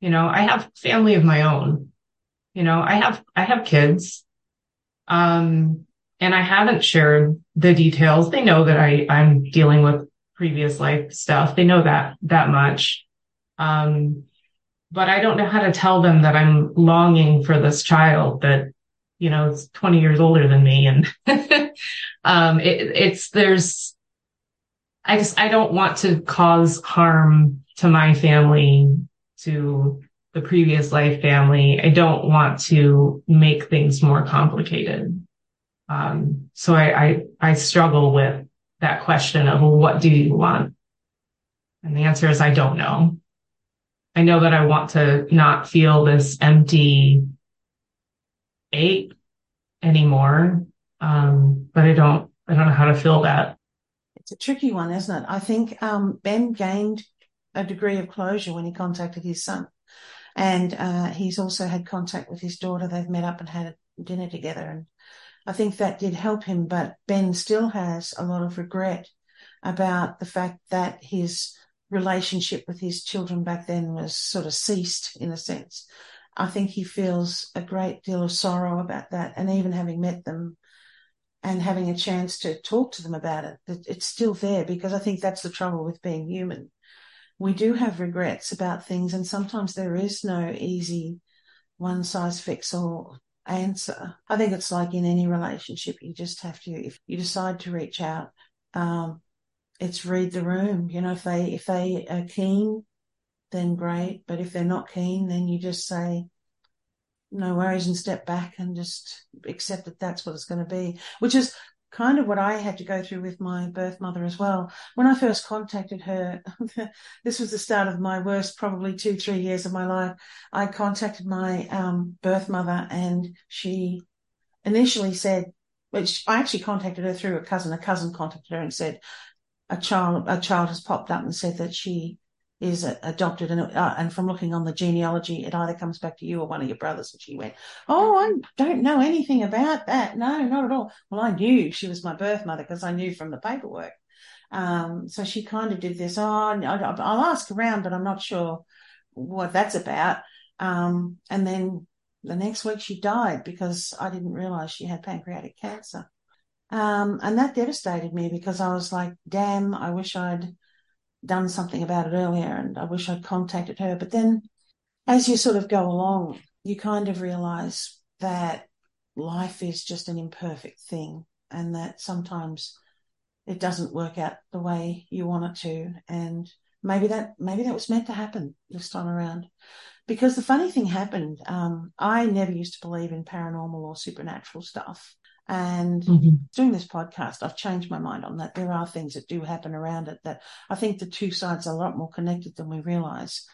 you know, I have family of my own. You know, I have I have kids, um, and I haven't shared the details. They know that I I'm dealing with previous life stuff. They know that that much. Um, but I don't know how to tell them that I'm longing for this child that, you know, is 20 years older than me. And, um, it, it's, there's, I just, I don't want to cause harm to my family, to the previous life family. I don't want to make things more complicated. Um, so I, I, I struggle with that question of, what do you want? And the answer is, I don't know. I know that I want to not feel this empty ache anymore. Um, but I don't, I don't know how to feel that. It's a tricky one, isn't it? I think, um, Ben gained a degree of closure when he contacted his son. And, uh, he's also had contact with his daughter. They've met up and had dinner together. And I think that did help him, but Ben still has a lot of regret about the fact that his relationship with his children back then was sort of ceased in a sense. I think he feels a great deal of sorrow about that. And even having met them and having a chance to talk to them about it, it's still there because I think that's the trouble with being human. We do have regrets about things and sometimes there is no easy one size fits all answer. I think it's like in any relationship, you just have to, if you decide to reach out, um, it's read the room. You know, if they if they are keen, then great. But if they're not keen, then you just say no worries and step back and just accept that that's what it's going to be. Which is kind of what I had to go through with my birth mother as well. When I first contacted her, this was the start of my worst, probably two, three years of my life. I contacted my um, birth mother and she initially said, which I actually contacted her through a cousin. A cousin contacted her and said, a child a child has popped up and said that she is adopted and uh, and from looking on the genealogy it either comes back to you or one of your brothers. And she went oh i don't know anything about that. No not at all. Well i knew she was my birth mother because i knew from the paperwork. Um, so she kind of did this oh i'll ask around but i'm not sure what that's about. Um, and then the next week she died because i didn't realize she had pancreatic cancer um, and that devastated me because I was like, damn, I wish I'd done something about it earlier and I wish I'd contacted her. But then as you sort of go along, you kind of realize that life is just an imperfect thing and that sometimes it doesn't work out the way you want it to. And maybe that, maybe that was meant to happen this time around. Because the funny thing happened, um, I never used to believe in paranormal or supernatural stuff. And mm-hmm. doing this podcast, I've changed my mind on that. There are things that do happen around it that I think the two sides are a lot more connected than we realize.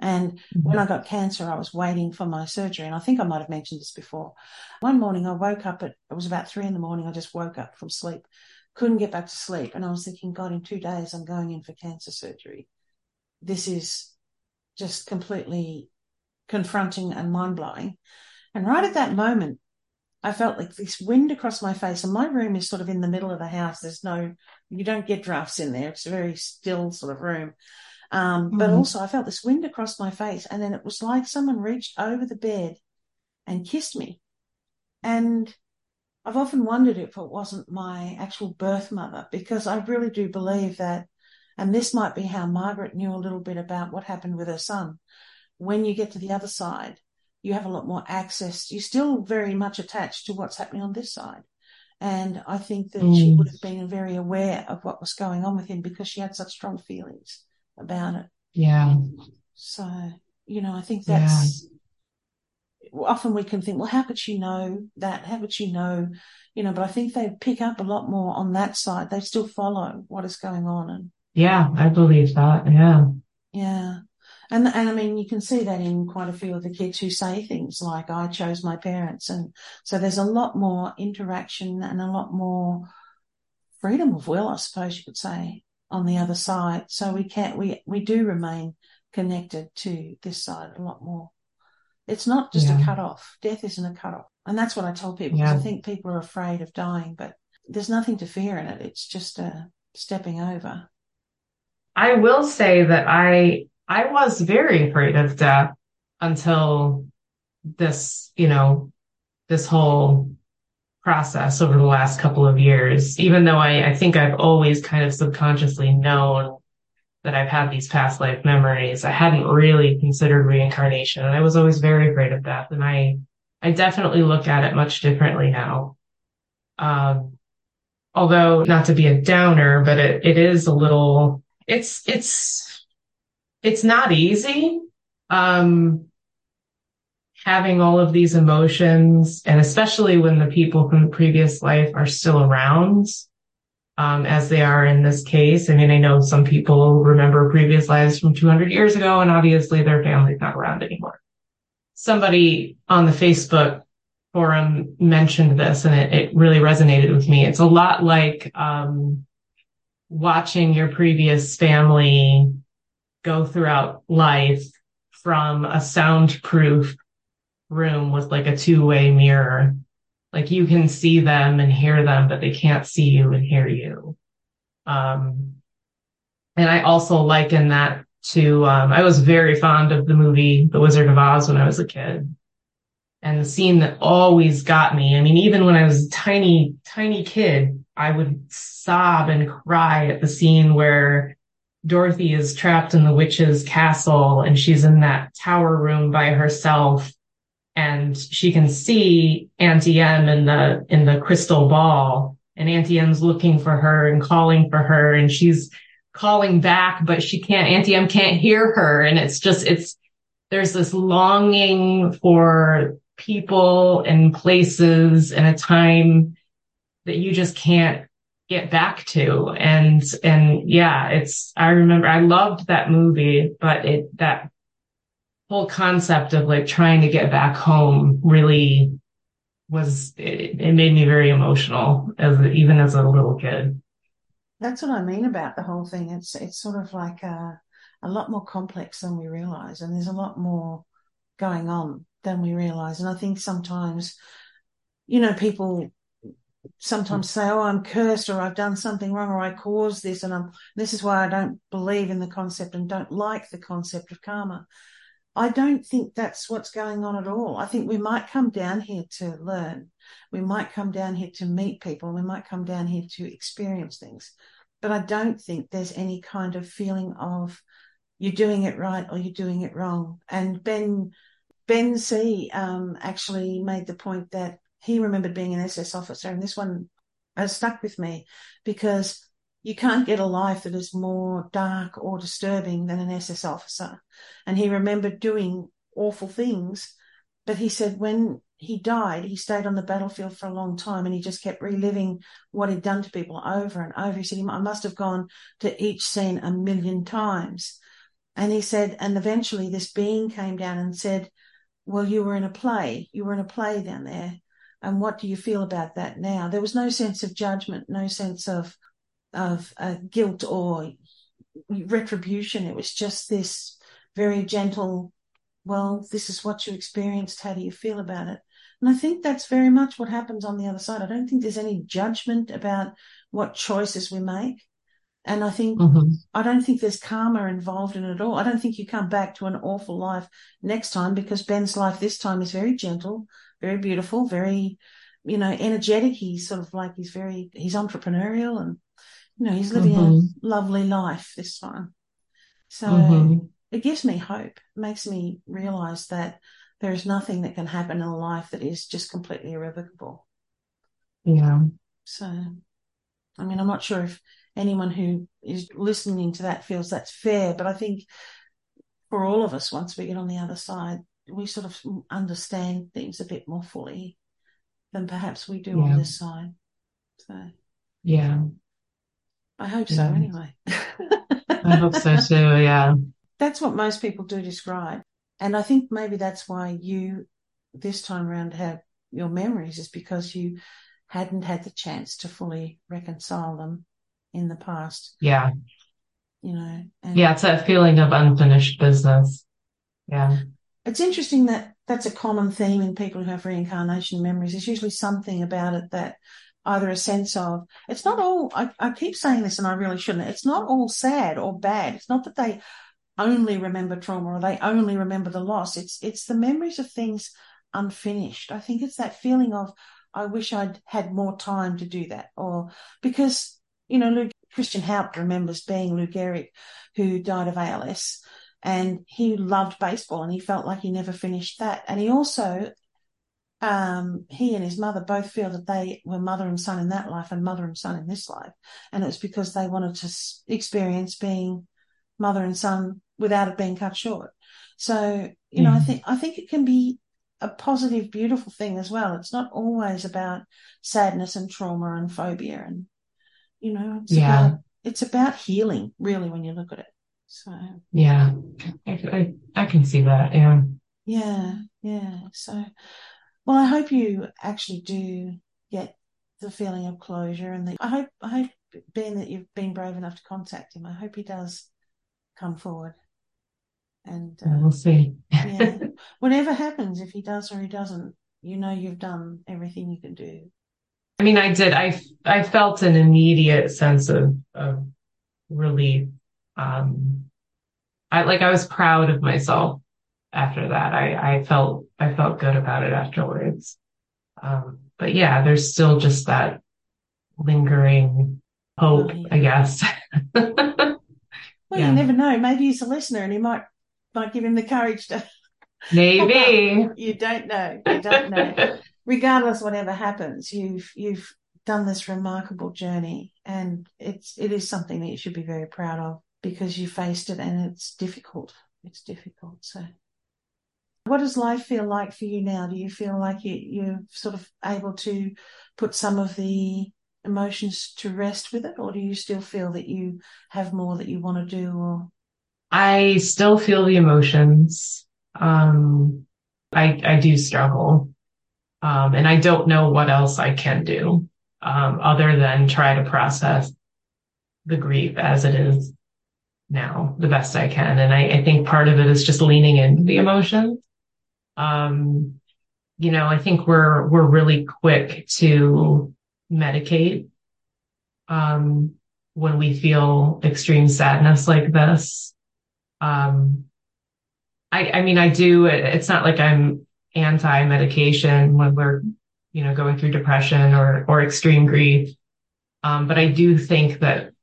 And mm-hmm. when I got cancer, I was waiting for my surgery. And I think I might have mentioned this before. One morning I woke up at, it was about three in the morning. I just woke up from sleep, couldn't get back to sleep. And I was thinking, God, in two days, I'm going in for cancer surgery. This is just completely confronting and mind blowing. And right at that moment, I felt like this wind across my face, and my room is sort of in the middle of the house. There's no, you don't get drafts in there. It's a very still sort of room. Um, mm-hmm. But also, I felt this wind across my face, and then it was like someone reached over the bed and kissed me. And I've often wondered if it wasn't my actual birth mother, because I really do believe that, and this might be how Margaret knew a little bit about what happened with her son. When you get to the other side, you have a lot more access. You're still very much attached to what's happening on this side. And I think that mm. she would have been very aware of what was going on with him because she had such strong feelings about it. Yeah. So, you know, I think that's, yeah. often we can think, well, how could she know that? How could she know? You know, but I think they pick up a lot more on that side. They still follow what is going on. And yeah, I believe that. Yeah. Yeah. And, and I mean, you can see that in quite a few of the kids who say things like, I chose my parents. And so there's a lot more interaction and a lot more freedom of will, I suppose you could say, on the other side. So we can't, we, we do remain connected to this side a lot more. It's not just yeah. a cut off. Death isn't a cut off. And that's what I tell people yeah. I think people are afraid of dying, but there's nothing to fear in it. It's just a stepping over. I will say that I I was very afraid of death until this, you know, this whole process over the last couple of years, even though I, I think I've always kind of subconsciously known that I've had these past life memories. I hadn't really considered reincarnation and I was always very afraid of death. And I, I definitely look at it much differently now. Um, although not to be a downer, but it, it is a little, it's, it's, it's not easy. Um, having all of these emotions and especially when the people from the previous life are still around um, as they are in this case. I mean, I know some people remember previous lives from 200 years ago, and obviously their family's not around anymore. Somebody on the Facebook forum mentioned this, and it, it really resonated with me. It's a lot like um, watching your previous family go throughout life from a soundproof room with like a two-way mirror like you can see them and hear them, but they can't see you and hear you. Um, and I also liken that to, um, I was very fond of the movie The Wizard of Oz when I was a kid. And the scene that always got me, I mean, even when I was a tiny, tiny kid, I would sob and cry at the scene where Dorothy is trapped in the witch's castle and she's in that tower room by herself and she can see Auntie Em in the in the crystal ball, and Auntie Em's looking for her and calling for her, and she's calling back, but she can't. Auntie Em can't hear her, and it's just it's there's this longing for people and places and a time that you just can't get back to and and yeah it's i remember i loved that movie but it that whole concept of like trying to get back home really was it, it made me very emotional as even as a little kid. That's what I mean about the whole thing. It's it's sort of like a, a lot more complex than we realize, and there's a lot more going on than we realize. And I think sometimes, you know, people sometimes say, "Oh, I'm cursed," or "I've done something wrong," or "I caused this," and I'm. This is why I don't believe in the concept and don't like the concept of karma I don't think that's what's going on at all. I think we might come down here to learn. We might come down here to meet people. We might come down here to experience things. But I don't think there's any kind of feeling of you're doing it right or you're doing it wrong. And Ben, Ben C um, actually made the point that he remembered being an SS officer. And this one has stuck with me because you can't get a life that is more dark or disturbing than an SS officer. And he remembered doing awful things, but he said when he died, he stayed on the battlefield for a long time and he just kept reliving what he'd done to people over and over. He said, I must have gone to each scene a million times. And he said, and eventually this being came down and said, well, you were in a play. You were in a play down there. And what do you feel about that now? There was no sense of judgment, no sense of of uh, guilt or retribution. It was just this very gentle, well, this is what you experienced. How do you feel about it? And I think that's very much what happens on the other side. I don't think there's any judgment about what choices we make. And I think, mm-hmm. I don't think there's karma involved in it at all. I don't think you come back to an awful life next time because Ben's life this time is very gentle, very beautiful, very, you know, energetic. He's sort of like, he's very, he's entrepreneurial and you know, he's living mm-hmm. a lovely life this time. So mm-hmm. it gives me hope, it makes me realize that there is nothing that can happen in life that is just completely irrevocable. Yeah. So, I mean, I'm not sure if anyone who is listening to that feels that's fair, but I think for all of us, once we get on the other side, we sort of understand things a bit more fully than perhaps we do Yeah. on this side. So Yeah. I hope so um, anyway. I hope so too. Yeah. That's what most people do describe. And I think maybe that's why you this time around have your memories is because you hadn't had the chance to fully reconcile them in the past, Yeah. you know. And Yeah. It's that feeling of unfinished business. Yeah. It's interesting that that's a common theme in people who have reincarnation memories. There's usually something about it that either a sense of, it's not all, I, I keep saying this and I really shouldn't, it's not all sad or bad. It's not that they only remember trauma or they only remember the loss. It's, it's the memories of things unfinished. I think it's that feeling of, I wish I'd had more time to do that or because, you know, Luke, Christian Haupt remembers being Lou Gehrig who died of ALS and he loved baseball and he felt like he never finished that. And he also, um, he and his mother both feel that they were mother and son in that life and mother and son in this life. And it's because they wanted to experience being mother and son without it being cut short. So, you know, I Mm. think, I think it can be a positive, beautiful thing as well. It's not always about sadness and trauma and phobia and, you know, it's Yeah. about, it's about healing really when you look at it. So. Yeah. I, I, I can see that. Yeah. Yeah, yeah. So, well, I hope you actually do get the feeling of closure, and the, I hope, I hope, being that you've been brave enough to contact him, I hope he does come forward. And uh, We'll see. yeah, whatever happens, if he does or he doesn't, you know you've done everything you can do. I mean, I did. I I felt an immediate sense of of relief. Um, I like I was proud of myself after that. I I felt I felt good about it afterwards. Um, but yeah, there's still just that lingering hope, Right. I guess. Well, Yeah. you never know. Maybe he's a listener, and he might might give him the courage to Maybe. you don't know. You don't know. Regardless, whatever happens, you've you've done this remarkable journey, and it's it is something that you should be very proud of because you faced it, and it's difficult. It's difficult. So, what does life feel like for you now? Do you feel like you you're sort of able to put some of the emotions to rest with it, or do you still feel that you have more that you want to do? Or I still feel the emotions. Um, I, I do struggle. Um, and I don't know what else I can do, um, other than try to process the grief as it is now the best I can. And I, I think part of it is just leaning into the emotions. Um, you know, I think we're, we're really quick to medicate, um, when we feel extreme sadness like this. Um, I, I mean, I do, it's not like I'm anti-medication when we're, you know, going through depression or, or extreme grief. Um, but I do think that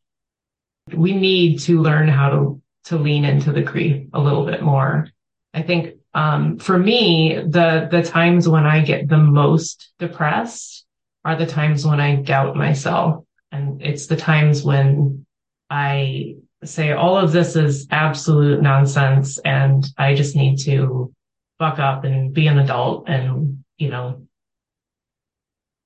we need to learn how to, to lean into the grief a little bit more. I think, um, for me, the, the times when I get the most depressed are the times when I doubt myself. And it's the times when I say all of this is absolute nonsense and I just need to buck up and be an adult and, you know,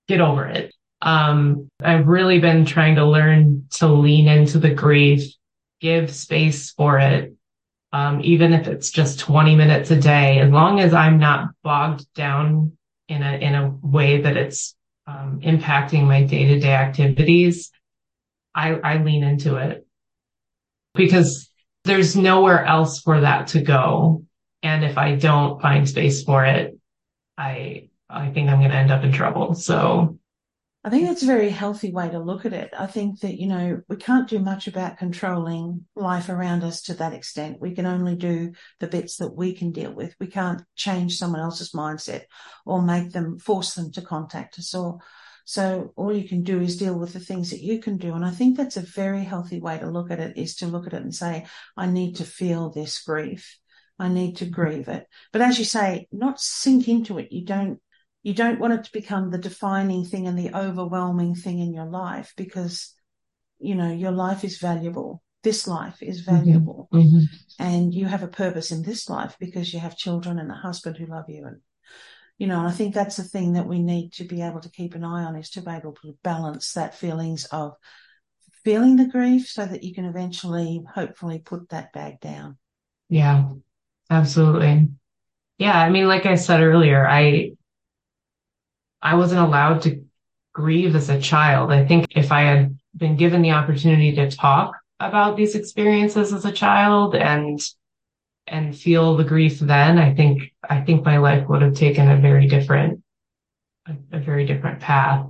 get over it. Um, I've really been trying to learn to lean into the grief, give space for it. Um, even if it's just 20 minutes a day, as long as I'm not bogged down in a, in a way that it's, um, impacting my day to day activities, I, I lean into it because there's nowhere else for that to go. And if I don't find space for it, I, I think I'm going to end up in trouble. So I think that's a very healthy way to look at it. I think that, you know, we can't do much about controlling life around us to that extent. We can only do the bits that we can deal with. We can't change someone else's mindset or make them, force them to contact us or, so all you can do is deal with the things that you can do. And I think that's a very healthy way to look at it is to look at it and say, I need to feel this grief. I need to mm-hmm. grieve it. But as you say, not sink into it. You don't, you don't want it to become the defining thing and the overwhelming thing in your life because, you know, your life is valuable. this life is mm-hmm. valuable mm-hmm. and you have a purpose in this life because you have children and a husband who love you and you know, and I think that's the thing that we need to be able to keep an eye on is to be able to balance that feelings of feeling the grief so that you can eventually, hopefully, put that bag down. Yeah, absolutely. Yeah, I mean, like I said earlier, I I wasn't allowed to grieve as a child. I think if I had been given the opportunity to talk about these experiences as a child and and feel the grief then, I think I think my life would have taken a very different a, a very different path.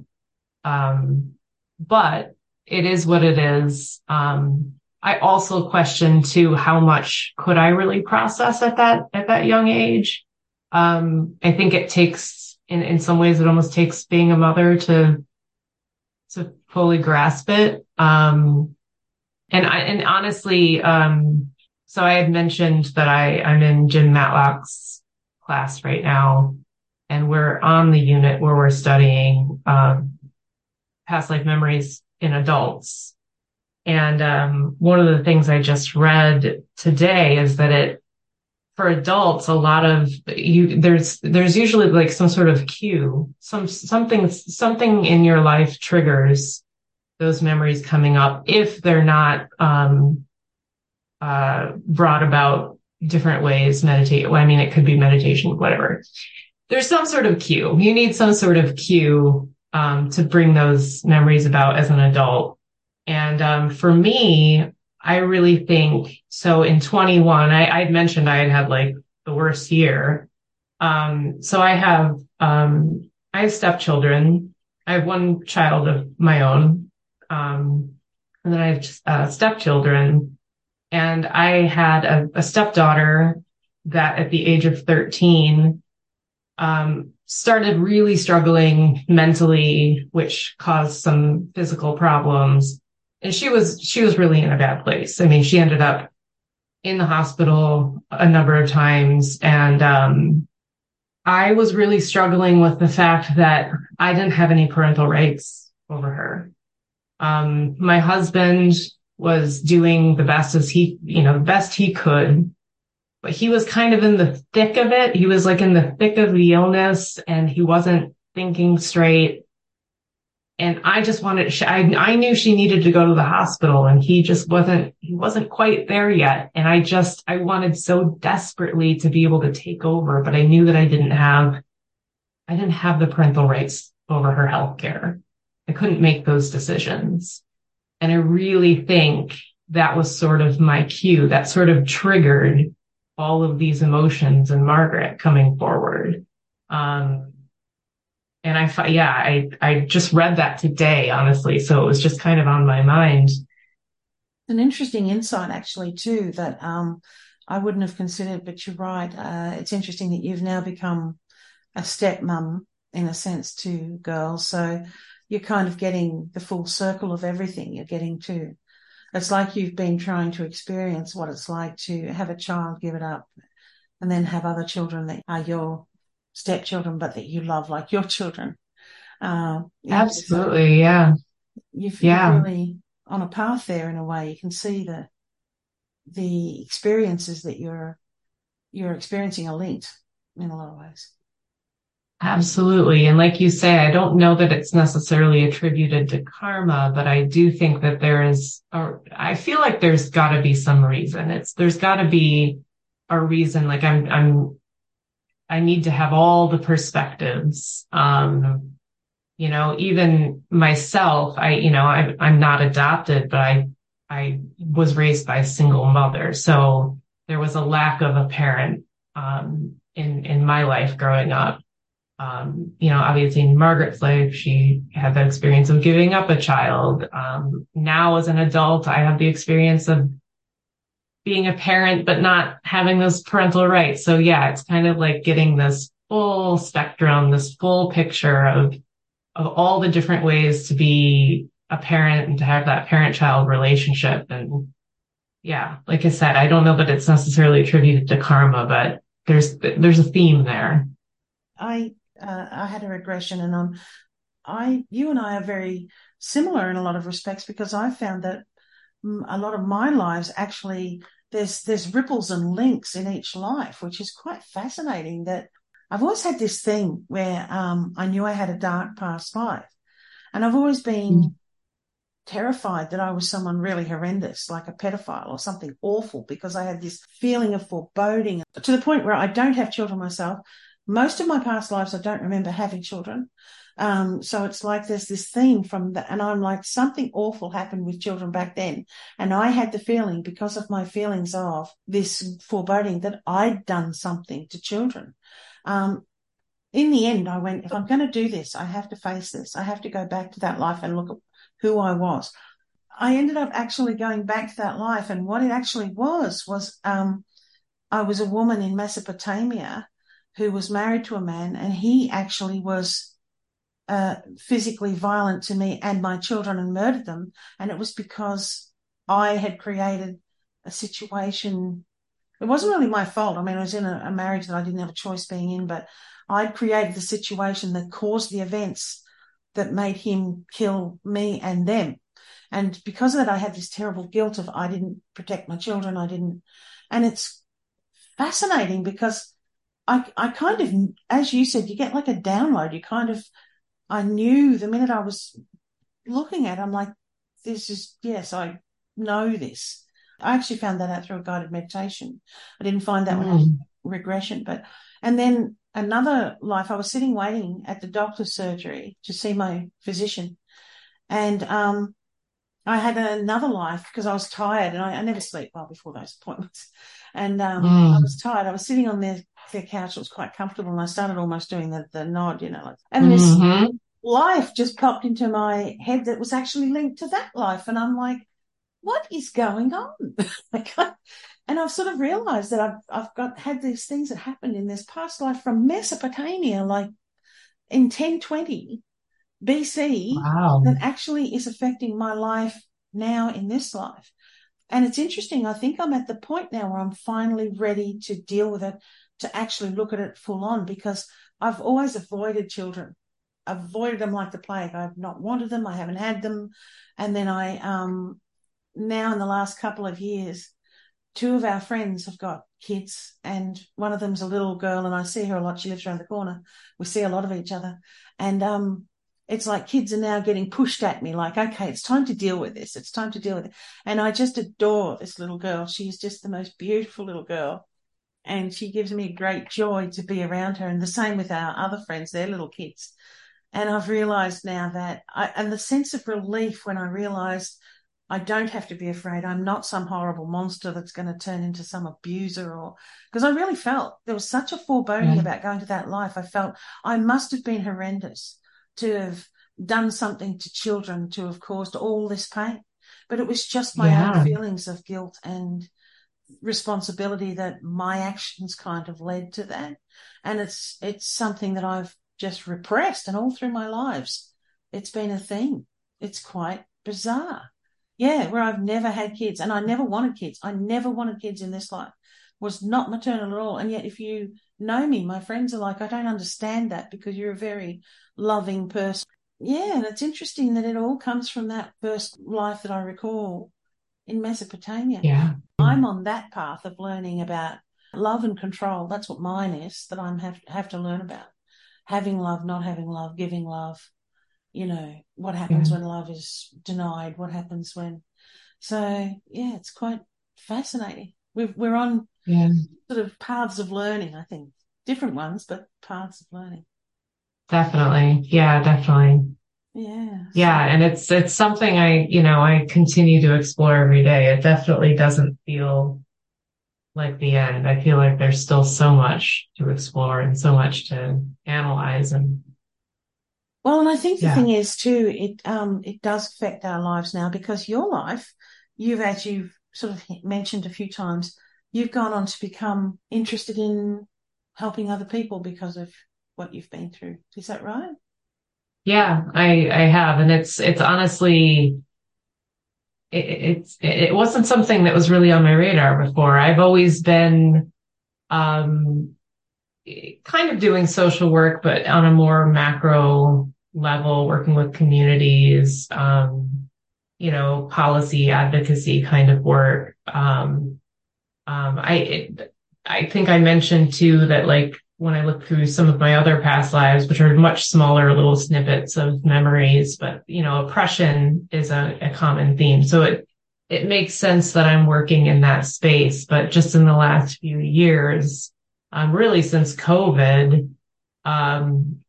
Um, but it is what it is. Um, I also question too how much could I really process at that at that young age. Um, I think it takes in in some ways it almost takes being a mother to to fully grasp it. Um, and I and honestly, um, so I had mentioned that I, I'm in Jim Matlock's class right now, and we're on the unit where we're studying um, past life memories in adults. And um, one of the things I just read today is that it, for adults, a lot of you there's there's usually like some sort of cue, some something something in your life triggers those memories coming up if they're not um, uh, brought about different ways meditate. Well, I mean, it could be meditation, whatever. There's some sort of cue. You need some sort of cue um, to bring those memories about as an adult. And um, for me, I really think so. In 21, I, I mentioned I had had like the worst year. Um, so I have um, I have stepchildren. I have one child of my own, um, and then I have uh, stepchildren. And I had a, a stepdaughter that at the age of 13, um, started really struggling mentally, which caused some physical problems. And she was, she was really in a bad place. I mean, she ended up in the hospital a number of times. And, um, I was really struggling with the fact that I didn't have any parental rights over her. Um, my husband was doing the best as he, you know, the best he could. But he was kind of in the thick of it. He was like in the thick of the illness and he wasn't thinking straight. And I just wanted, I, I knew she needed to go to the hospital and he just wasn't, he wasn't quite there yet. And I just, I wanted so desperately to be able to take over, but I knew that I didn't have, I didn't have the parental rights over her health care. I couldn't make those decisions. And I really think that was sort of my cue that sort of triggered all of these emotions and Margaret coming forward. Um, and I, yeah, I, I just read that today, honestly. So it was just kind of on my mind. An interesting insight, actually, too, that, um, I wouldn't have considered, but you're right. Uh, it's interesting that you've now become a stepmom in a sense to girls. So you're kind of getting the full circle of everything you're getting to. It's like you've been trying to experience what it's like to have a child, give it up, and then have other children that are your stepchildren, but that you love like your children. Uh, Absolutely, yeah. You're yeah. really on a path there in a way. You can see the the experiences that you're you're experiencing are linked in a lot of ways. Absolutely. And like you say, I don't know that it's necessarily attributed to karma, but I do think that there is, or I feel like there's gotta be some reason. It's, there's gotta be a reason. Like I'm, I'm, I need to have all the perspectives. Um, you know, even myself, I, you know, I, I'm not adopted, but I, I was raised by a single mother. So there was a lack of a parent, um, in, in my life growing up um, you know, obviously in Margaret's life, she had the experience of giving up a child. Um, now as an adult, I have the experience of being a parent, but not having those parental rights. So yeah, it's kind of like getting this full spectrum, this full picture of, of all the different ways to be a parent and to have that parent child relationship. And yeah, like I said, I don't know that it's necessarily attributed to karma, but there's, there's a theme there. I uh, I had a regression, and um, I, you and I are very similar in a lot of respects because I found that a lot of my lives actually there's there's ripples and links in each life, which is quite fascinating. That I've always had this thing where um, I knew I had a dark past life, and I've always been mm. terrified that I was someone really horrendous, like a pedophile or something awful, because I had this feeling of foreboding to the point where I don't have children myself. Most of my past lives, I don't remember having children. Um, so it's like there's this theme from that, and I'm like, something awful happened with children back then. And I had the feeling because of my feelings of this foreboding that I'd done something to children. Um, in the end, I went, if I'm going to do this, I have to face this. I have to go back to that life and look at who I was. I ended up actually going back to that life. And what it actually was, was, um, I was a woman in Mesopotamia who was married to a man and he actually was uh, physically violent to me and my children and murdered them. And it was because I had created a situation. It wasn't really my fault. I mean, I was in a, a marriage that I didn't have a choice being in, but I'd created the situation that caused the events that made him kill me and them. And because of that, I had this terrible guilt of I didn't protect my children. I didn't. And it's fascinating because I, I kind of, as you said, you get like a download. You kind of I knew the minute I was looking at it, I'm like, this is, yes, I know this. I actually found that out through a guided meditation. I didn't find that mm. when I was regression, but, and then another life, I was sitting waiting at the doctor's surgery to see my physician. And, um, I had another life because I was tired and I, I, never sleep well before those appointments. And, um, mm. I was tired. I was sitting on their their couch. It was quite comfortable, and I started almost doing the, the nod, you know, like, and this mm-hmm. life just popped into my head that was actually linked to that life, and I'm like, what is going on? and I've sort of realized that I've I've got had these things that happened in this past life from Mesopotamia, like in 1020 BC, wow. that actually is affecting my life now in this life. And it's interesting. I think I'm at the point now where I'm finally ready to deal with it to actually look at it full on because I've always avoided children. Avoided them like the plague. I've not wanted them. I haven't had them. And then I, um, now in the last couple of years, two of our friends have got kids and one of them's a little girl and I see her a lot. She lives around the corner. We see a lot of each other and, um, it's like kids are now getting pushed at me like, okay, it's time to deal with this. It's time to deal with it. And I just adore this little girl. She's just the most beautiful little girl and she gives me great joy to be around her. And the same with our other friends, they're little kids. And I've realized now that I, and the sense of relief when I realized I don't have to be afraid. I'm not some horrible monster that's going to turn into some abuser or, because I really felt there was such a foreboding about going to that life. I felt I must have been horrendous to have done something to children to have caused all this pain. But it was just my yeah. own feelings of guilt and responsibility that my actions kind of led to that. And it's, it's something that I've just repressed and all through my lives. It's been a thing. It's quite bizarre. Yeah, where I've never had kids and I never wanted kids. I never wanted kids in this life. Was not maternal at all. And yet if you know me, my friends are like, I don't understand that because you're a very loving person. Yeah, and it's interesting that it all comes from that first life that I recall in Mesopotamia. Yeah. Mm. I'm on that path of learning about love and control. That's what mine is that I'm have, have to learn about. Having love, not having love, giving love. You know, what happens yeah. when love is denied? What happens when? So yeah, it's quite fascinating. we we're on yeah. sort of paths of learning, I think. Different ones, but paths of learning. Definitely. Yeah, definitely. Yeah. Yeah. And it's, it's something I, you know, I continue to explore every day. It definitely doesn't feel like the end. I feel like there's still so much to explore and so much to analyze and well, and I think the yeah. thing is too, it um it does affect our lives now because your life, you've as you've sort of mentioned a few times, you've gone on to become interested in helping other people because of what you've been through. Is that right? Yeah, I, I have. And it's, it's honestly, it, it's, it wasn't something that was really on my radar before. I've always been, um, kind of doing social work, but on a more macro level, working with communities, um, you know, policy advocacy kind of work. Um, um, I, I think I mentioned too that like when I look through some of my other past lives, which are much smaller little snippets of memories, but you know, oppression is a, a common theme. So it, it makes sense that I'm working in that space. But just in the last few years, um, really since COVID, um,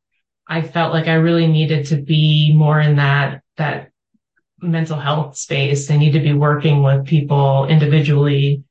I felt like I really needed to be more in that, that mental health space. I need to be working with people individually,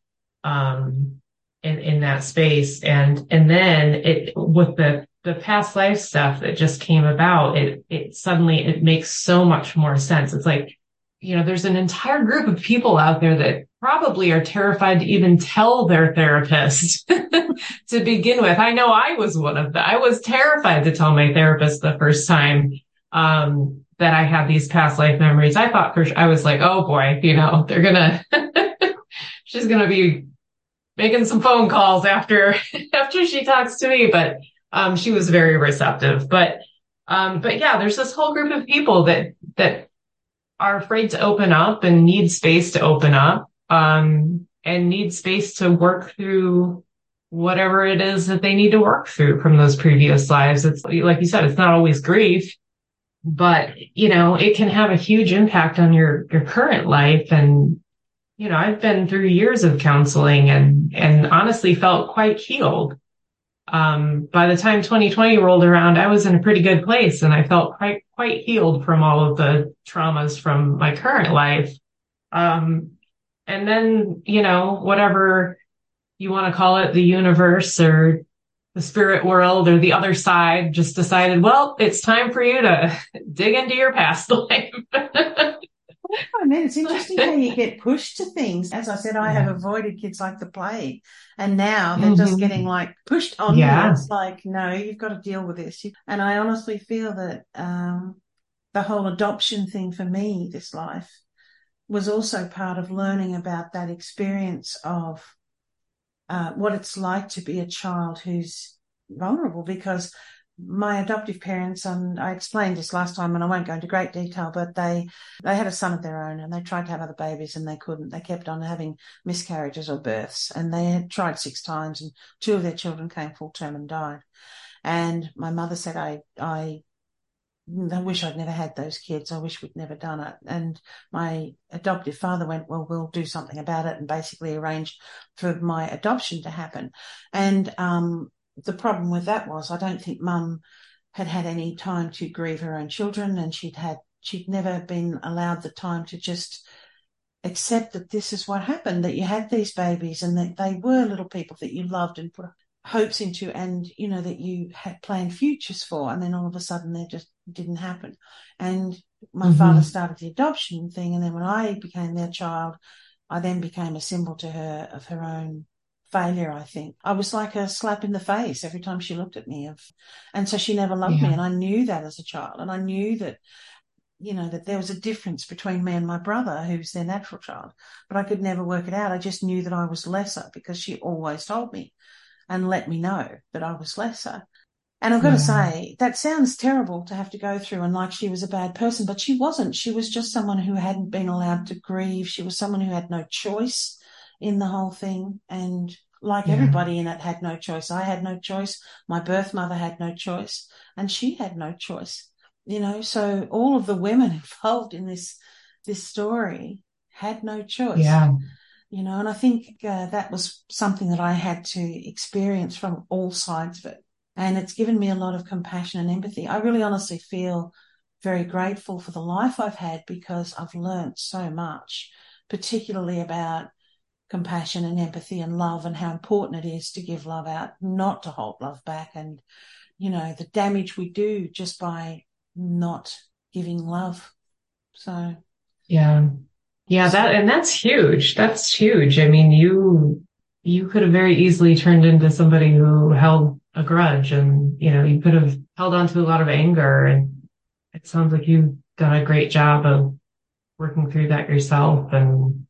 um, in, in that space. And, and then it, with the, the past life stuff that just came about, it, it suddenly, it makes so much more sense. It's like, you know, there's an entire group of people out there that probably are terrified to even tell their therapist to begin with. I know I was one of them. I was terrified to tell my therapist the first time, um, that I had these past life memories. I thought for I was like, oh boy, you know, they're gonna, she's gonna be making some phone calls after, after she talks to me, but, um, she was very receptive. But, um, but yeah, there's this whole group of people that, that are afraid to open up and need space to open up, um, and need space to work through whatever it is that they need to work through from those previous lives. It's like you said, it's not always grief, but you know, it can have a huge impact on your, your current life. And, you know, I've been through years of counseling and, and honestly felt quite healed. Um, by the time 2020 rolled around, I was in a pretty good place and I felt quite, quite healed from all of the traumas from my current life. Um, and then, you know, whatever you want to call it, the universe or the spirit world or the other side just decided, well, it's time for you to dig into your past life. I mean, it's interesting how you get pushed to things. As I said, I yeah. have avoided kids like the plague, and now they're mm-hmm. just getting like pushed on yeah. It's like, no, you've got to deal with this. And I honestly feel that um, the whole adoption thing for me, this life, was also part of learning about that experience of uh, what it's like to be a child who's vulnerable because my adoptive parents, and I explained this last time and I won't go into great detail, but they, they had a son of their own and they tried to have other babies and they couldn't. They kept on having miscarriages or births and they had tried six times and two of their children came full term and died. And my mother said, I, I I wish I'd never had those kids. I wish we'd never done it. And my adoptive father went, well, we'll do something about it and basically arranged for my adoption to happen. And, um, the problem with that was I don't think mum had had any time to grieve her own children and she'd had, she'd never been allowed the time to just accept that this is what happened, that you had these babies and that they were little people that you loved and put hopes into and, you know, that you had planned futures for. And then all of a sudden they just didn't happen. And my mm-hmm. father started the adoption thing. And then when I became their child, I then became a symbol to her of her own failure, I think. I was like a slap in the face every time she looked at me. Of, and so she never loved yeah. me. And I knew that as a child. And I knew that, you know, that there was a difference between me and my brother, who's their natural child. But I could never work it out. I just knew that I was lesser because she always told me and let me know that I was lesser. And I've got yeah. to say, that sounds terrible to have to go through and like she was a bad person, but she wasn't. She was just someone who hadn't been allowed to grieve. She was someone who had no choice in the whole thing. And like yeah. everybody in it had no choice. I had no choice. My birth mother had no choice and she had no choice, you know, so all of the women involved in this, this story had no choice. Yeah. You know, and I think uh, that was something that I had to experience from all sides of it. And it's given me a lot of compassion and empathy. I really honestly feel very grateful for the life I've had because I've learned so much, particularly about compassion and empathy and love and how important it is to give love out, not to hold love back. And, you know, the damage we do just by not giving love. So. Yeah. Yeah. That, and that's huge. That's huge. I mean, you, you could have very easily turned into somebody who held a grudge and, you know, you could have held on to a lot of anger and it sounds like you've done a great job of working through that yourself and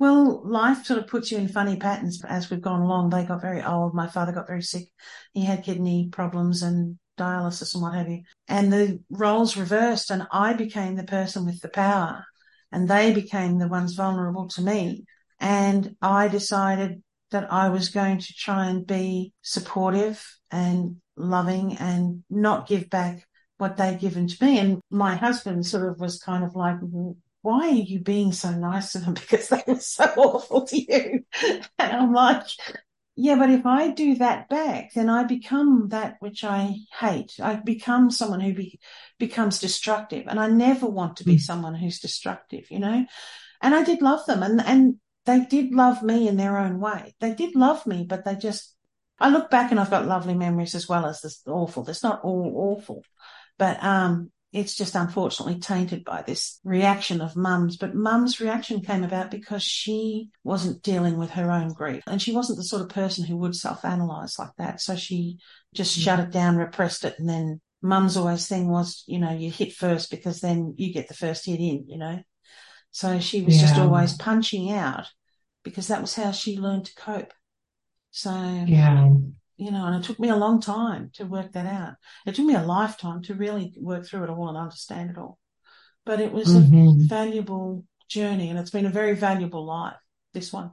well, life sort of puts you in funny patterns as we've gone along. They got very old. My father got very sick. He had kidney problems and dialysis and what have you. And the roles reversed and I became the person with the power and they became the ones vulnerable to me. And I decided that I was going to try and be supportive and loving and not give back what they'd given to me. And my husband sort of was kind of like, why are you being so nice to them? Because they were so awful to you. And I'm like, yeah, but if I do that back, then I become that which I hate. I become someone who be, becomes destructive. And I never want to be mm. someone who's destructive, you know? And I did love them and, and they did love me in their own way. They did love me, but they just, I look back and I've got lovely memories as well as this awful. It's not all awful, but, um, it's just unfortunately tainted by this reaction of mum's. But mum's reaction came about because she wasn't dealing with her own grief and she wasn't the sort of person who would self analyze like that. So she just mm-hmm. shut it down, repressed it. And then mum's always thing was, you know, you hit first because then you get the first hit in, you know. So she was yeah. just always punching out because that was how she learned to cope. So, yeah. You know, and it took me a long time to work that out. It took me a lifetime to really work through it all and understand it all. But it was mm-hmm. a valuable journey and it's been a very valuable life, this one.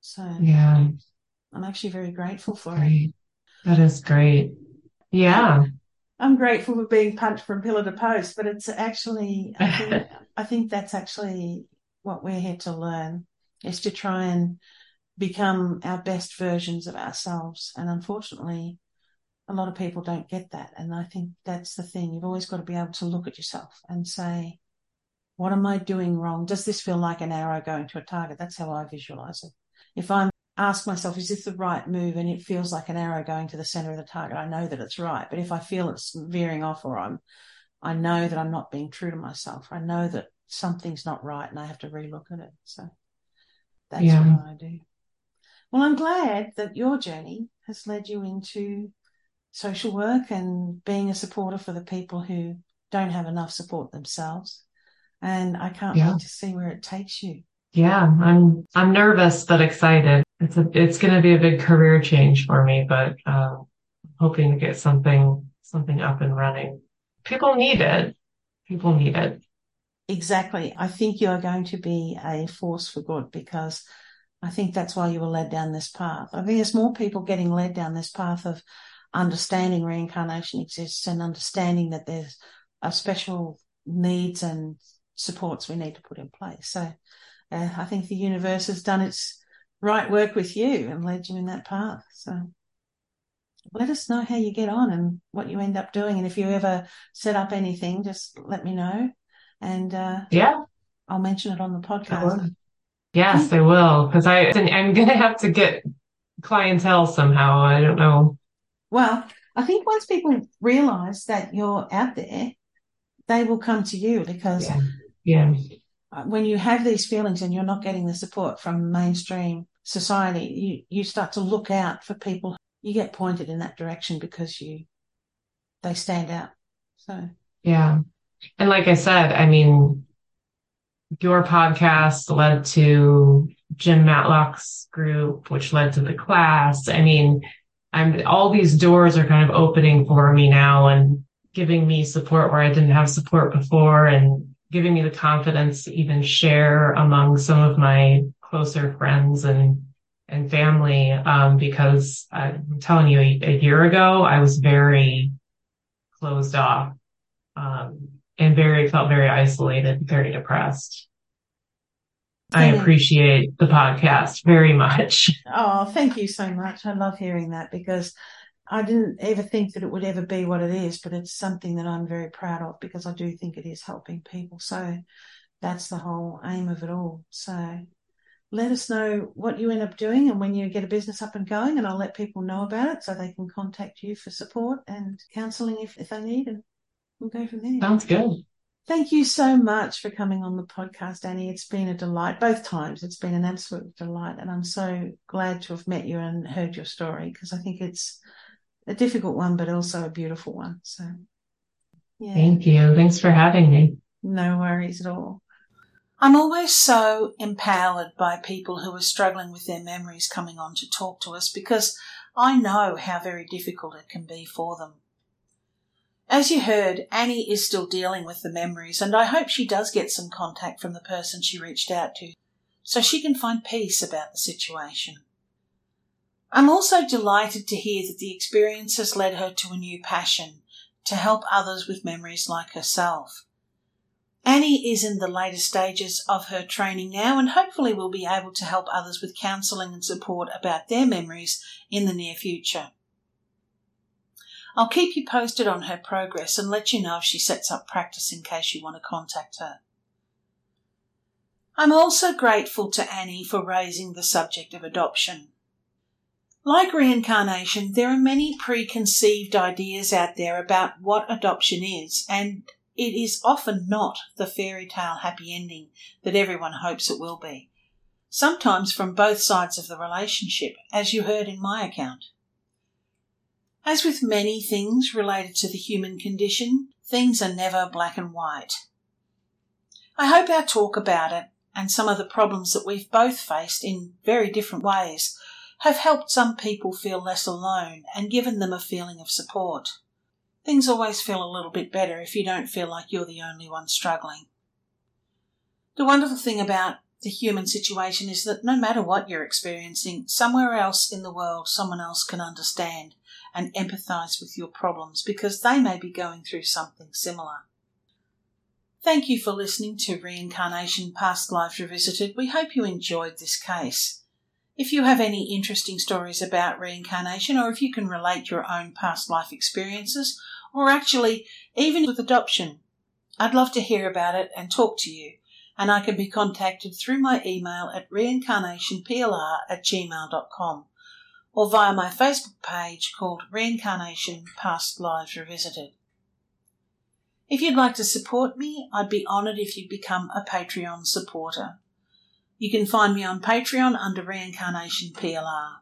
So, yeah. I'm actually very grateful for great. it. That is great. Yeah. I'm grateful for being punched from pillar to post, but it's actually, I think, I think that's actually what we're here to learn is to try and become our best versions of ourselves. And unfortunately, a lot of people don't get that. And I think that's the thing. You've always got to be able to look at yourself and say, what am I doing wrong? Does this feel like an arrow going to a target? That's how I visualize it. If I'm ask myself, is this the right move? And it feels like an arrow going to the center of the target. I know that it's right. But if I feel it's veering off or I'm, I know that I'm not being true to myself. I know that something's not right and I have to relook at it. So that's yeah. what I do. Well, I'm glad that your journey has led you into social work and being a supporter for the people who don't have enough support themselves. And I can't yeah. wait to see where it takes you. Yeah, I'm I'm nervous but excited. It's a, it's going to be a big career change for me, but um, hoping to get something something up and running. People need it. People need it. Exactly. I think you are going to be a force for good because I think that's why you were led down this path. I think there's more people getting led down this path of understanding reincarnation exists and understanding that there's a special needs and supports we need to put in place. So uh, I think the universe has done its right work with you and led you in that path. So let us know how you get on and what you end up doing. And if you ever set up anything, just let me know. And uh, yeah, I'll mention it on the podcast. Yes, I will. Because I I'm going to have to get clientele somehow. I don't know. Well, I think once people realize that you're out there, they will come to you because yeah. yeah. Uh, when you have these feelings and you're not getting the support from mainstream society, you, you start to look out for people. You get pointed in that direction because you, they stand out. So. Yeah. And like I said, I mean, your podcast led to Jim Matlock's group, which led to the class. I mean, I'm all these doors are kind of opening for me now and giving me support where I didn't have support before and giving me the confidence to even share among some of my closer friends and and family. Um, because I'm telling you, a, a, year ago I was very closed off. Um, and very felt very isolated, very depressed. I appreciate the podcast very much. Oh, thank you so much. I love hearing that because I didn't ever think that it would ever be what it is, but it's something that I'm very proud of because I do think it is helping people. So that's the whole aim of it all. So let us know what you end up doing and when you get a business up and going and I'll let people know about it so they can contact you for support and counselling if, if they need and we'll go from there. Sounds good. Thank you so much for coming on the podcast, Annie. It's been a delight both times. It's been an absolute delight. And I'm so glad to have met you and heard your story because I think it's a difficult one, but also a beautiful one. So, yeah. Thank you. Thanks for having me. No worries at all. I'm always so empowered by people who are struggling with their memories coming on to talk to us because I know how very difficult it can be for them. As you heard, Annie is still dealing with the memories, and I hope she does get some contact from the person she reached out to so she can find peace about the situation. I'm also delighted to hear that the experience has led her to a new passion to help others with memories like herself. Annie is in the later stages of her training now and hopefully will be able to help others with counselling and support about their memories in the near future. I'll keep you posted on her progress and let you know if she sets up practice in case you want to contact her. I'm also grateful to Annie for raising the subject of adoption. Like reincarnation, there are many preconceived ideas out there about what adoption is, and it is often not the fairy tale happy ending that everyone hopes it will be. Sometimes from both sides of the relationship, as you heard in my account. As with many things related to the human condition, things are never black and white. I hope our talk about it and some of the problems that we've both faced in very different ways have helped some people feel less alone and given them a feeling of support. Things always feel a little bit better if you don't feel like you're the only one struggling. The wonderful thing about the human situation is that no matter what you're experiencing, somewhere else in the world, someone else can understand and empathize with your problems because they may be going through something similar. Thank you for listening to Reincarnation Past Lives Revisited. We hope you enjoyed this case. If you have any interesting stories about reincarnation, or if you can relate your own past life experiences, or actually even with adoption, I'd love to hear about it and talk to you. And I can be contacted through my email at reincarnationplr at gmail.com or via my Facebook page called Reincarnation Past Lives Revisited. If you'd like to support me, I'd be honoured if you'd become a Patreon supporter. You can find me on Patreon under Reincarnation PLR.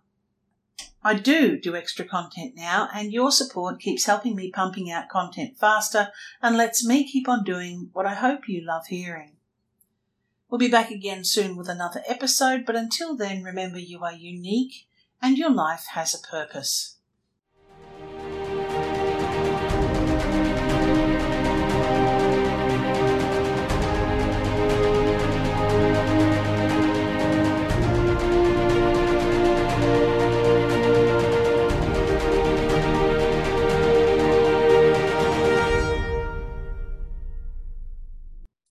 I do do extra content now, and your support keeps helping me pumping out content faster and lets me keep on doing what I hope you love hearing. We'll be back again soon with another episode, but until then, remember you are unique and your life has a purpose.